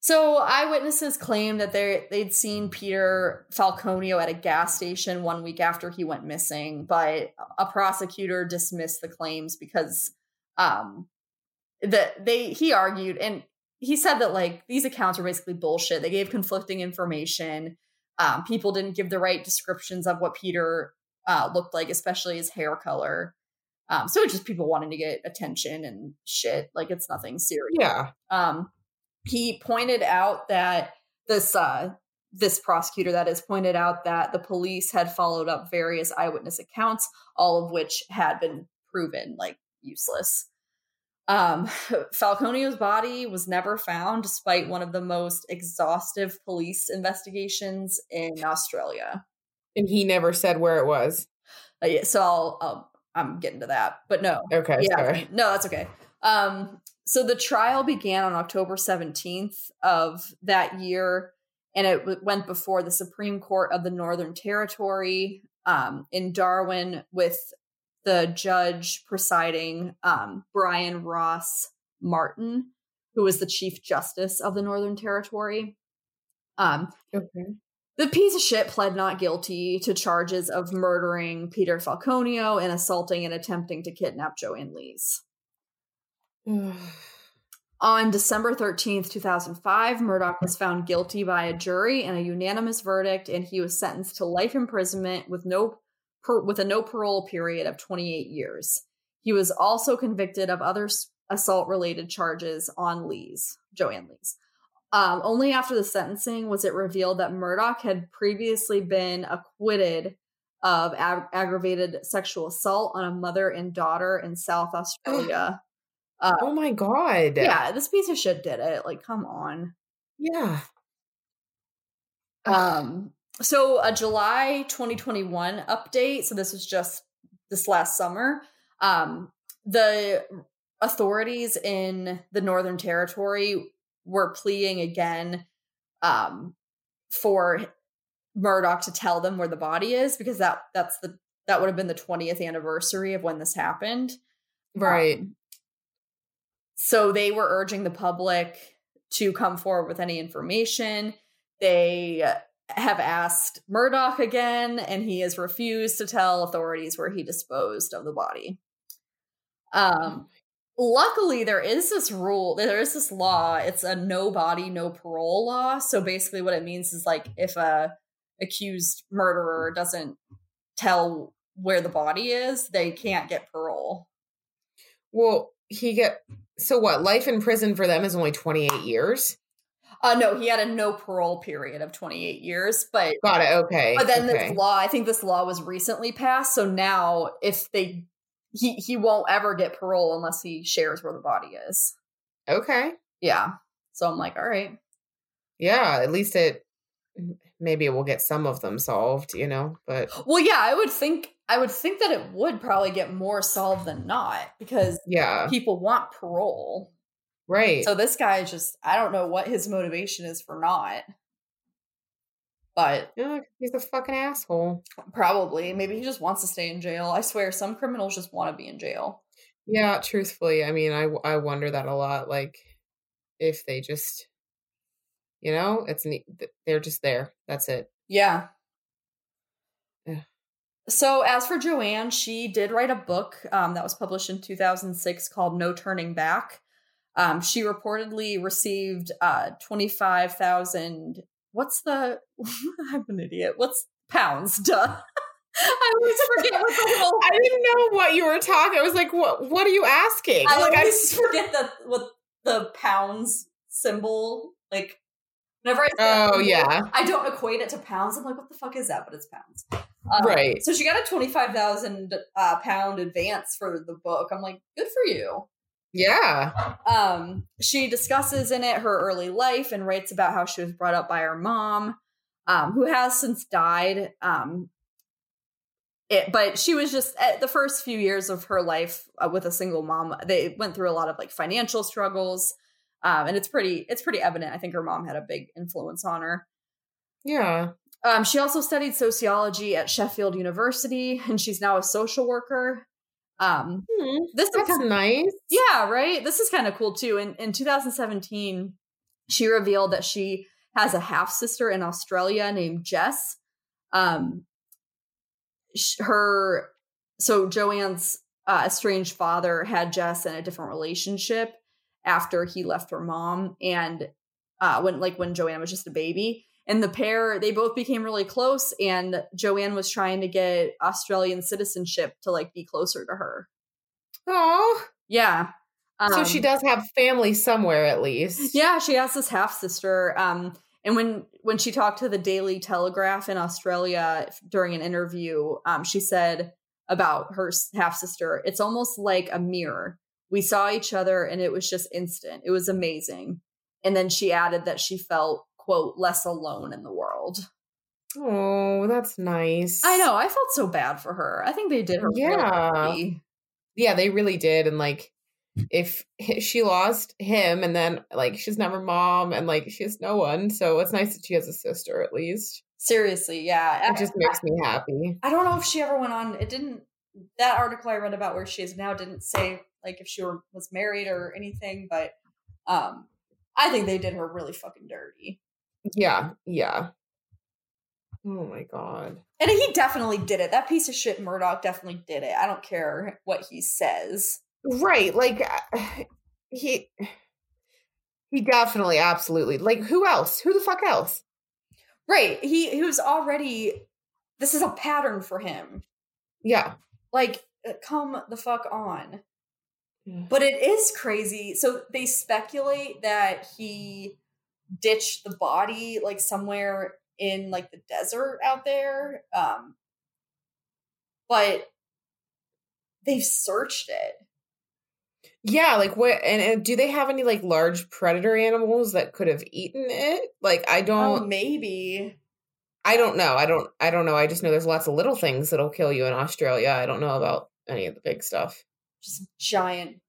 So eyewitnesses claim that they they'd seen Peter Falconio at a gas station one week after he went missing, but a prosecutor dismissed the claims because um that they he argued and he said that like these accounts were basically bullshit. They gave conflicting information. Um, people didn't give the right descriptions of what Peter uh, looked like, especially his hair color. Um, so it's just people wanting to get attention and shit. Like it's nothing serious. Yeah. Um, he pointed out that this uh, this prosecutor that has pointed out that the police had followed up various eyewitness accounts, all of which had been proven like useless. Um, Falconio's body was never found, despite one of the most exhaustive police investigations in Australia. And he never said where it was. Uh, yeah, so I'll, I'll I'm getting to that, but no. Okay, yeah, sorry. no, that's okay. Um, so the trial began on October 17th of that year, and it w- went before the Supreme Court of the Northern Territory um, in Darwin, with the judge presiding, um, Brian Ross Martin, who was the Chief Justice of the Northern Territory. Um, Okay. the piece of shit pled not guilty to charges of murdering Peter Falconio and assaulting and attempting to kidnap Joanne Lees. On December 13th, 2005, Murdoch was found guilty by a jury and a unanimous verdict, and he was sentenced to life imprisonment with no per, with a no parole period of 28 years. He was also convicted of other assault related charges on Lees, Joanne Lees. Um, only after the sentencing was it revealed that Murdoch had previously been acquitted of ag- aggravated sexual assault on a mother and daughter in South Australia. Uh, oh my god. yeah, this piece of shit did it. Like, come on. Yeah. Um, so a July 2021 update. So this was just this last summer. Um, the authorities in the Northern Territory were pleading again um, for Murdoch to tell them where the body is because that that's the that would have been the 20th anniversary of when this happened. Right. Um, so they were urging the public to come forward with any information. They have asked Murdoch again, and he has refused to tell authorities where he disposed of the body. Um, luckily, there is this rule, there is this law. It's a no body, no parole law. So basically, what it means is like if a accused murderer doesn't tell where the body is, they can't get parole. Well, he get so what? Life in prison for them is only 28 years. Uh, no, he had a no parole period of 28 years, but Got it. Okay. but then okay. this law, I think this law was recently passed, so now if they he he won't ever get parole unless he shares where the body is. Okay. Yeah. So I'm like, all right. Yeah, at least it maybe it will get some of them solved, you know, but Well, yeah, I would think I would think that it would probably get more solved than not because yeah, people want parole. Right. So this guy just I don't know what his motivation is for not. But Yeah, he's a fucking asshole. probably maybe he just wants to stay in jail. I swear some criminals just want to be in jail. Yeah, truthfully, I mean, I I wonder that a lot. Like, if they just, you know, it's. They're just there. That's it. Yeah. Yeah. So as for Joanne, she did write a book um, that was published in 2006 called No Turning Back. Um, she reportedly received uh, 25,000. What's the? I'm an idiot. What's pounds? Duh. I always forget what the little. I didn't know what you were talking. I was like, what? What are you asking? I like, always forget the what the pounds symbol. Like whenever I Oh, yeah. I don't equate it to pounds. I'm like, what the fuck is that? But it's pounds. Um, Right. So she got a twenty five thousand uh, pound advance for the book. I'm like, good for you. Yeah. Um, she discusses in it her early life and writes about how she was brought up by her mom, um, who has since died. Um, it, but she was just at the first few years of her life uh, with a single mom. They went through a lot of like financial struggles, um, and it's pretty it's pretty evident. I think her mom had a big influence on her. Yeah. Um, she also studied sociology at Sheffield University, and she's now a social worker. Um, Hmm, this is kind nice. yeah, right. This is kind of cool too. In in 2017, she revealed that she has a half sister in Australia named Jess. Um, sh- her so Joanne's uh, estranged father had Jess in a different relationship after he left her mom, and uh, when like when Joanne was just a baby. And the pair, they both became really close, and Joanne was trying to get Australian citizenship to like be closer to her. Oh, Yeah. so she Um, does have family somewhere at least. Yeah, she has this half sister. Um, and when when she talked to the Daily Telegraph in Australia during an interview, um, she said about her half sister, "It's almost like a mirror. We saw each other, and it was just instant. It was amazing." And then she added that she felt quote less alone in the world. Oh, that's nice. I know. I felt so bad for her. I think they did her. Yeah. dirty. Yeah, they really did. And like, if she lost him, and then like she's never mom, and like she has no one, so it's nice that she has a sister at least. Seriously, yeah. It just makes me happy. I don't know if she ever went on. It didn't. That article I read about where she is now didn't say like if she were, was married or anything, but um, I think they did her really fucking dirty. Yeah, yeah. Oh my god. And he definitely did it. That piece of shit Murdoch definitely did it. I don't care what he says. Right, like uh, he he definitely absolutely like who else? Who the fuck else? Right. He he was already. This is a pattern for him. Yeah. Like, uh, come the fuck on. Yeah. But it is crazy. So they speculate that he ditched the body like somewhere in like the desert out there. Um but they've searched it. Yeah, like what and, and do they have any like large predator animals that could have eaten it? Like I Oh, don't maybe. I don't know. I don't I don't know. I just know there's lots of little things that'll kill you in Australia. I don't know about any of the big stuff. Just giant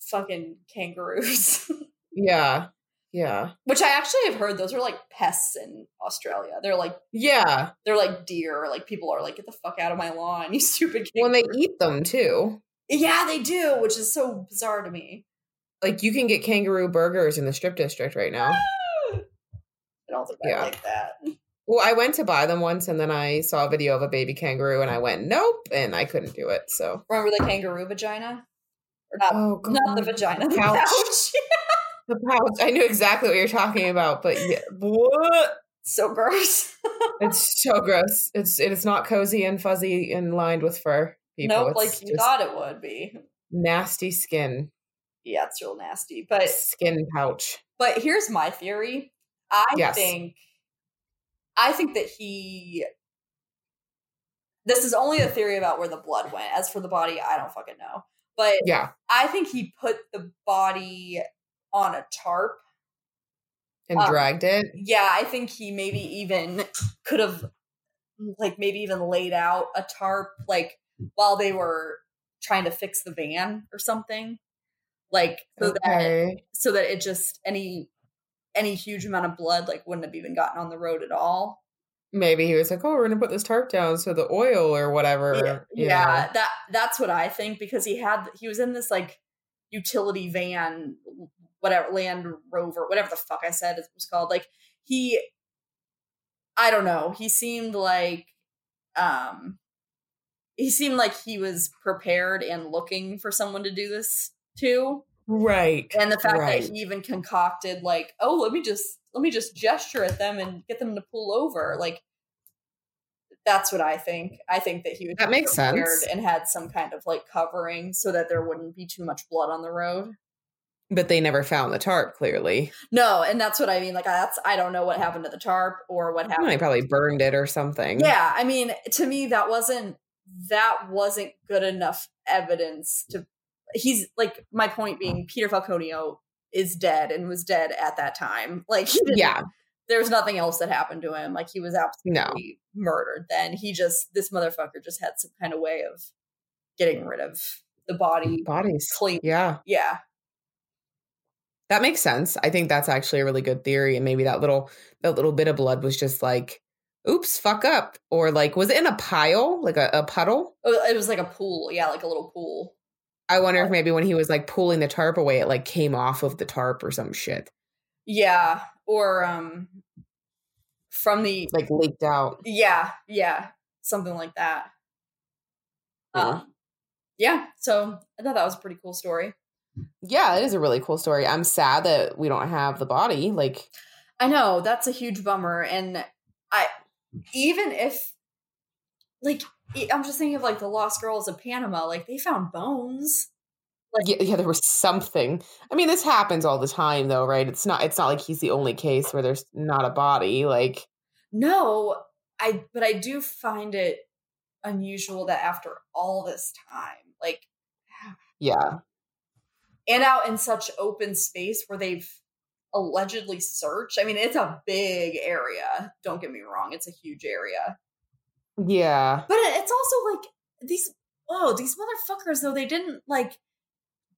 fucking kangaroos. Yeah. Yeah. Which I actually have heard those are like pests in Australia. They're like Yeah. they're like deer. Like people are like, get the fuck out of my lawn, you stupid When they eat them too. Yeah, they do, which is so bizarre to me. Like you can get kangaroo burgers in the strip district right now. Ah! I don't think I Yeah. like that. Well, I went to buy them once and then I saw a video of a baby kangaroo and I went, nope, and I couldn't do it. So Remember the kangaroo vagina? Or not, Oh, not the vagina, the Pouch. pouch. the pouch. I knew exactly what you're talking about, but yeah, what? so gross. It's so gross. It's it's not cozy and fuzzy and lined with fur. People. nope, it's like you thought it would be. nasty skin, Yeah, it's real nasty. But skin pouch. but here's my theory. I Yes. think I think that he this is only a theory about where the blood went. As for the body, I don't fucking know. But Yeah, I think he put the body on a tarp. and Um, dragged it. Yeah, I think he maybe even could have like maybe even laid out a tarp like while they were trying to fix the van or something. Like so that Okay. so that it just any any huge amount of blood like wouldn't have even gotten on the road at all. Maybe he was like, "Oh, we're gonna put this tarp down so the oil or whatever." yeah, yeah, that that's what I think because he had he was in this like utility van, whatever Land Rover, whatever the fuck I said it was called. Like he, I don't know. He seemed like, um, he seemed like he was prepared and looking for someone to do this too. Right. And the fact Right. that he even concocted like, oh, let me just let me just gesture at them and get them to pull over. Like that's what I think. I think that he was That makes sense. and had some kind of like covering so that there wouldn't be too much blood on the road. But they never found the tarp. Clearly, No, and that's what I mean. Like that's I don't know what happened to the tarp or what happened. they probably burned it or something. Yeah, I mean, to me that wasn't that wasn't good enough evidence to he's like my point being Peter Falconio is dead and was dead at that time. Like Yeah. there's nothing else that happened to him. Like he was absolutely no. murdered then. He just this motherfucker just had some kind of way of getting rid of the body Bodies. clean. Yeah. Yeah. That makes sense. I think that's actually a really good theory. And maybe that little that little bit of blood was just like oops, fuck up. Or like, was it in a pile, like a, a puddle? Oh, it was like a pool. Yeah, like a little pool. I wonder if maybe when he was like pulling the tarp away, it like came off of the tarp or some shit. Yeah, or um from the Like leaked out. yeah, yeah, something like that. Yeah. Um, yeah, so I thought that was a pretty cool story. Yeah, it is a really cool story. I'm sad that we don't have the body. Like, I know that's a huge bummer, and I even if like I'm just thinking of like the Lost Girls of Panama, like they found bones. yeah, yeah, there was something. I mean, this happens all the time, though, right? It's not. It's not like he's the only case where there's not a body. Like, No, I but I do find it unusual that after all this time, like yeah, and out in such open space where they've allegedly searched. I mean, it's a big area. Don't get me wrong, it's a huge area. yeah, But it's also like these oh, these motherfuckers though, they didn't like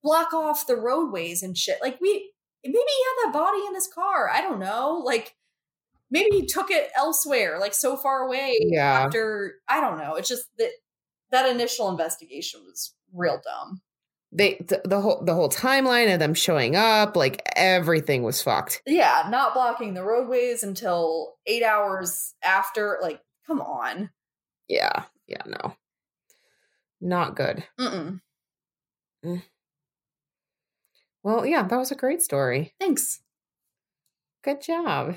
block off the roadways and shit. Like we maybe he had that body in his car. I don't know. Like maybe he took it elsewhere, like so far away yeah. after I don't know. It's just that that initial investigation was real dumb. They the, the whole the whole timeline of them showing up, like everything was fucked. Yeah, not blocking the roadways until eight hours after. Like, come on. Yeah, yeah, no, not good. Mm-mm. Well, yeah, that was a great story. Thanks. Good job.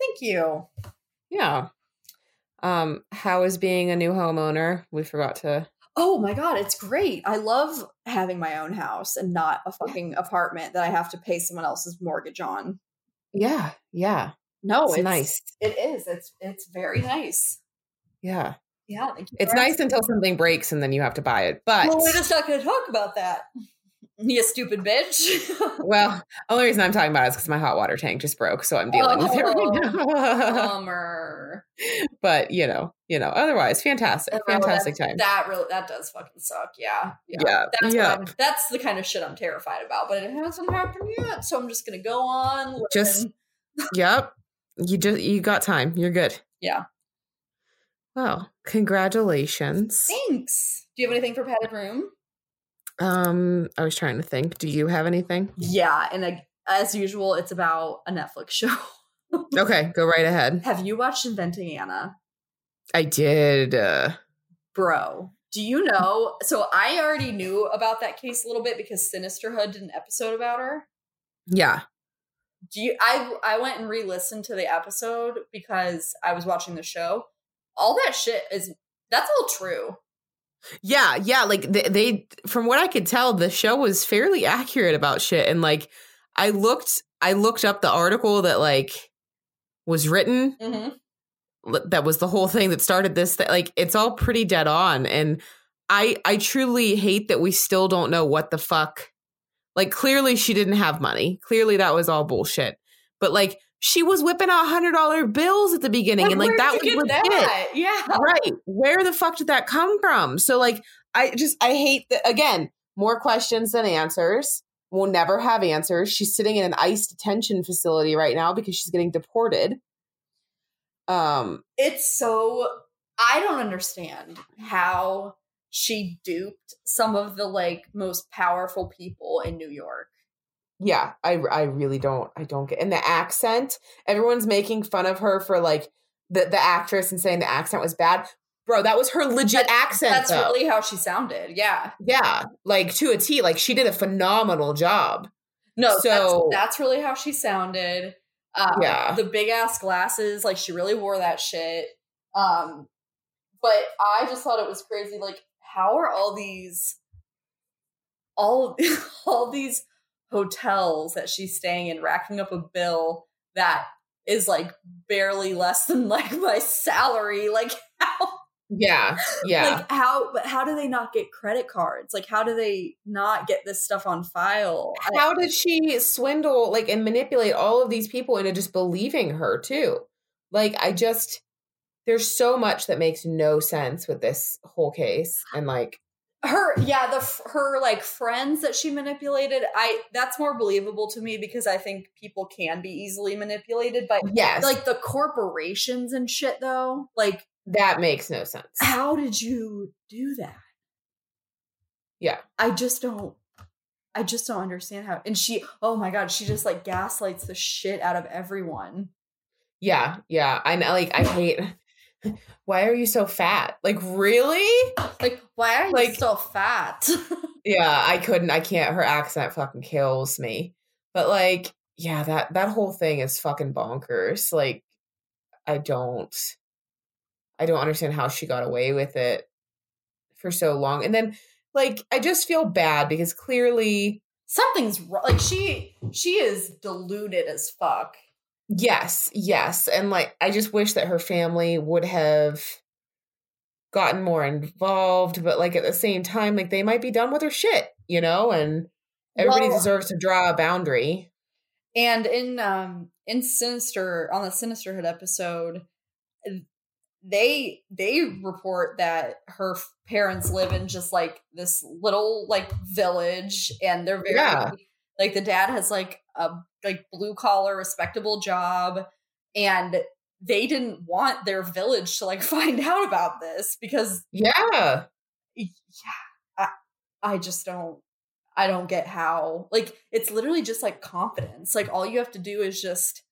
Thank you. Yeah. Um, how is being a new homeowner? We forgot to. Oh my god, it's great. I love having my own house and not a fucking apartment that I have to pay someone else's mortgage on. Yeah, yeah, No, it's, nice. It is. It's it's very nice. Yeah, Yeah, it's nice until something breaks and then you have to buy it. But Well, we're just not going to talk about that. You stupid bitch. well, only reason I'm talking about it is because my hot water tank just broke, so I'm dealing with it right oh, now. Bummer. but you know, you know, otherwise, fantastic, No, fantastic that, time. That really that does fucking suck. Yeah, Yeah, That's yeah. what I'm- that's the kind of shit I'm terrified about. But it hasn't happened yet, so I'm just gonna go on. living. Just- yep, you just you got time. You're good. Yeah. Well, congratulations. thanks. Do you have anything for padded room? Um, I was trying to think. Do you have anything? Yeah, and uh, as usual, it's about a Netflix show. Okay, go right ahead. have you watched Inventing Anna, I did. Uh, bro? Do you know? So I already knew about that case a little bit because Sinisterhood did an episode about her. yeah, do you i i went and re-listened to the episode because i was watching the show all that shit is that's all true yeah, yeah. Like they, they, from what I could tell, the show was fairly accurate about shit. And like, I looked, I looked up the article that like was written mm-hmm. that was the whole thing that started this th- like it's all pretty dead on and i i truly hate that we still don't know what the fuck like clearly she didn't have money clearly that was all bullshit but like she was whipping out hundred dollar bills at the beginning and like that was legit. yeah. Right. Where the fuck did that come from? So like i just i hate that again more questions than answers. We'll never have answers. She's sitting in an ice detention facility right now because she's getting deported. Um it's so i don't understand how she duped some of the like most powerful people in new york yeah i i really don't i don't get and the accent everyone's making fun of her for like the the actress and saying the accent was bad bro that was her legit accent that's though. really how she sounded yeah yeah like to a t like she did a phenomenal job no So- that's, that's really how she sounded um, Yeah. the big ass glasses like she really wore that shit um but i just thought it was crazy like how are all these all all these hotels that she's staying in racking up a bill that is like barely less than like my salary like how yeah yeah. like how but how do they not get credit cards? Like how do they not get this stuff on file? How did she swindle like and manipulate all of these people into just believing her too? Like i just there's so much that makes no sense with this whole case and like her yeah the her like friends that she manipulated i that's more believable to me because i think people can be easily manipulated but Yes. like the corporations and shit though like that makes no sense. how did you do that Yeah. i just don't i just don't understand how and she oh my god she just like gaslights the shit out of everyone Yeah, yeah. I know like I hate why are you so fat? Like really? like why are you Like- so fat Yeah, I couldn't. I can't. Her accent fucking kills me. But like, yeah, that that whole thing is fucking bonkers. Like, I don't, I don't understand how she got away with it for so long. And then, like, I just feel bad because clearly, something's wrong like she she is deluded as fuck yes, yes, and like, I just wish that her family would have gotten more involved. But like at the same time, like they might be done with her shit, you know, and. Everybody Well- deserves to draw a boundary. And in um in Sinister on the Sinisterhood episode, they they report that her parents live in just like this little like village, and they're very Yeah. like the dad has like a like blue collar respectable job, and they didn't want their village to like find out about this because Yeah. yeah i i just don't i don't get how like it's literally just like confidence like all you have to do is just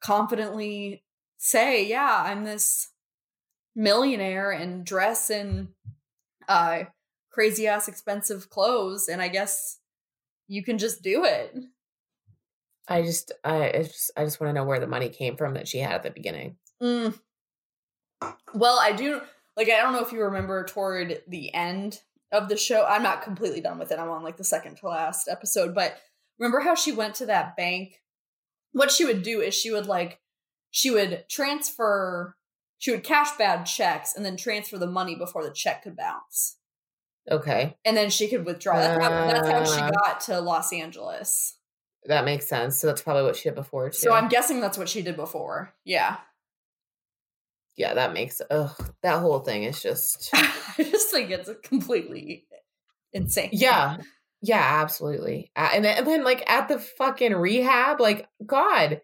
confidently say yeah i'm this millionaire and dress in uh crazy ass expensive clothes and i guess you can just do it I just I it's just I just want to know where the money came from that she had at the beginning. Mm. Well, I do like I don't know if you remember toward the end of the show. I'm not completely done with it. I'm on like the second to last episode, but remember how she went to that bank? What she would do is she would like she would transfer she would cash bad checks and then transfer the money before the check could bounce. Okay. And then she could withdraw. That's how, that's how she Uh. got to Los Angeles. That makes sense. So that's probably what she did before too. So I'm guessing that's what she did before. Yeah. yeah, that makes ugh, that whole thing is just I just think it's completely insane. Yeah. Yeah, absolutely. Uh, and then and then like at the fucking rehab, like God,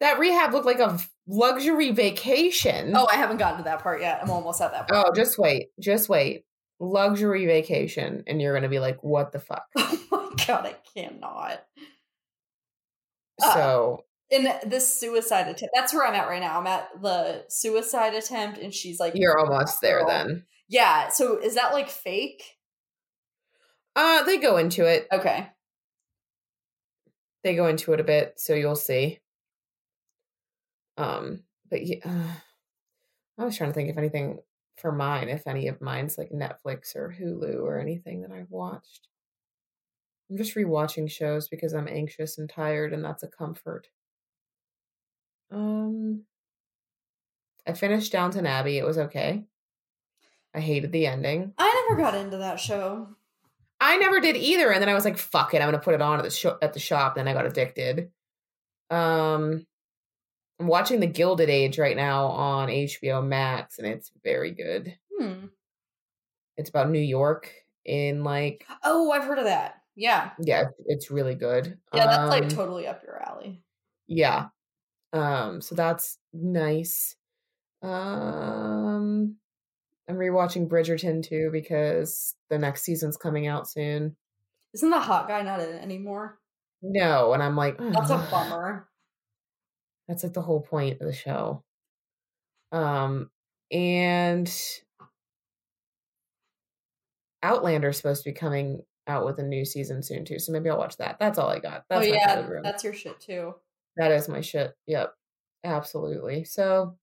that rehab looked like a luxury vacation. Oh, I haven't gotten to that part yet. I'm almost at that part. Oh, just wait. Just wait. Luxury vacation and you're going to be like what the fuck. Oh my god, I cannot. Uh, So, In this suicide attempt, that's where I'm at right now. I'm at the suicide attempt, and she's like, you're almost there girl. then. Yeah. So is that like fake? Uh they go into it. Okay. they go into it a bit, so you'll see. Um, but yeah, uh, I was trying to think if anything for mine, if any of mine's like Netflix or Hulu or anything that I've watched. I'm just rewatching shows because I'm anxious and tired, and that's a comfort. Um, I finished Downton Abbey. It was okay. I hated the ending. I never got into that show. I never did either, and then I was like, "Fuck it, I'm gonna put it on at the sho- at the shop." Then I got addicted. Um, I'm watching The Gilded Age right now on HBO Max, and it's very good. Hmm. It's about New York in like, Oh, I've heard of that. Yeah. yeah, it's really good. Yeah, that's like Um, totally up your alley. yeah. Um, so that's nice. Um, I'm rewatching Bridgerton too because the next season's coming out soon. Isn't the hot guy not in it anymore? No, and I'm like, That's a bummer. That's like the whole point of the show. Um, and Outlander's supposed to be coming out with a new season soon too, so maybe I'll watch that. That's all I got. Oh, that's oh yeah, that's your shit too. That is my shit. Yep, absolutely. So,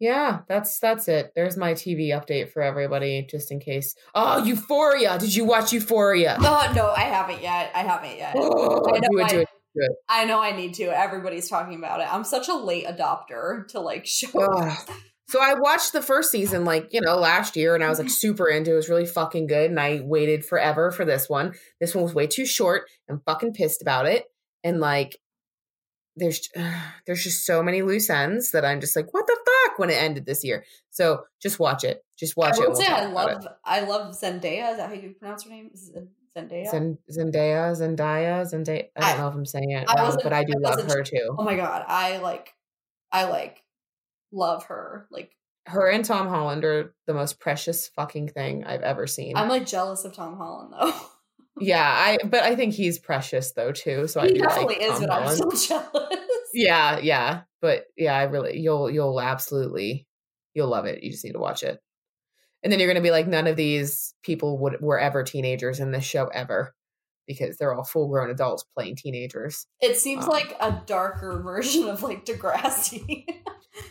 yeah, that's that's it. There's my TV update for everybody, just in case. Oh, Euphoria! Did you watch Euphoria? Oh no, I haven't yet. I haven't yet. Oh, I know I- do it, do it. I know I need to. Everybody's talking about it. I'm such a late adopter to like show. So I watched the first season like, you know, last year and I was like mm-hmm. super into it. It was really fucking good. And I waited forever for this one. This one was way too short. I'm fucking pissed about it. And like there's there's just so many loose ends that I'm just like, what the fuck when it ended this year. So just watch it. Just watch I it. and say we'll I love I love Zendaya. Is that how you pronounce her name? Zendaya? Zen- Zendaya, Zendaya, Zendaya. I don't I- know if I'm saying it I wrong, but I do I love her too. oh my god, I like I like love her. Like Her and Tom Holland are the most precious fucking thing I've ever seen. I'm like jealous of Tom Holland though. yeah, I but I think he's precious though too. So I he do definitely like is, Tom but I'm Holland. still jealous. Yeah, yeah, but yeah, I really you'll you'll absolutely you'll love it. You just need to watch it, and then you're gonna be like, none of these people would were ever teenagers in this show ever, because they're all full grown adults playing teenagers. It seems Um, like a darker version of like Degrassi.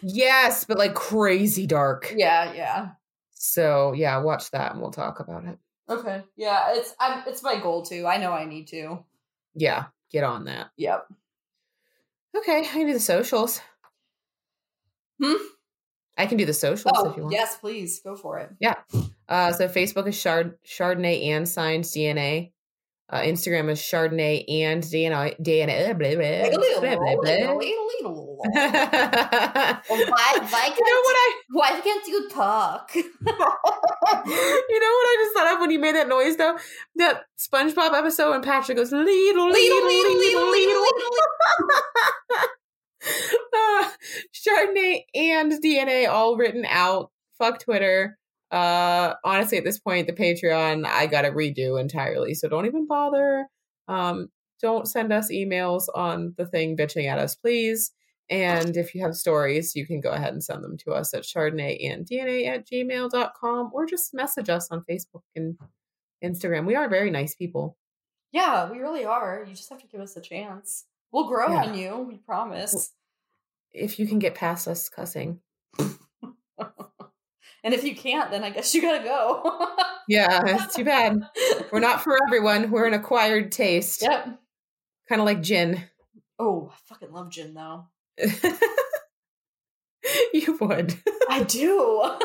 Yes, but like crazy dark. yeah, yeah. So yeah, watch that and we'll talk about it. Okay. Yeah, it's I'm it's my goal too. I know I need to. Yeah, get on that. Yep. Okay, I can do the socials. Hmm? I can do the socials if you Oh, want. yes, please go for it. Yeah. Uh, so Facebook is Chard- Chardonnay and Signs DNA. Uh, Instagram is Chardonnay and DNA. DNA. Blah, blah, why, why, you know what I? why can't you talk? you know what I just thought of when you made that noise though? That SpongeBob episode when Patrick goes Ladle, ladle ladle, ladle. ladle, uh, Chardonnay and DNA all written out. Fuck Twitter. Uh, honestly, at this point, the Patreon I gotta redo entirely, so don't even bother. Um, don't send us emails on the thing bitching at us, please. And if you have stories, you can go ahead and send them to us at chardonnay and DNA at gmail.com or just message us on Facebook and Instagram. We are very nice people. Yeah, we really are. You just have to give us a chance. We'll grow Yeah. on you. We promise. If you can get past us cussing. And if you can't, then I guess you gotta go. Yeah, it's too bad. We're not for everyone. We're an acquired taste. Yep. Kind of like gin. Oh, I fucking love gin though. you would. I do.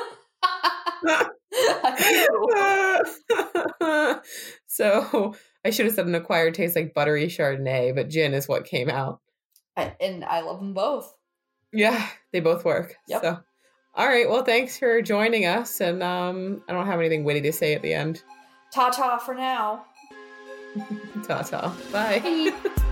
I do. so I should have said an acquired taste like buttery Chardonnay, but gin is what came out. I, and I love them both. Yeah, they both work. Yep. So, all right. Well, thanks for joining us. And um, I don't have anything witty to say at the end. Ta ta for now. Ta ta. Bye. Bye.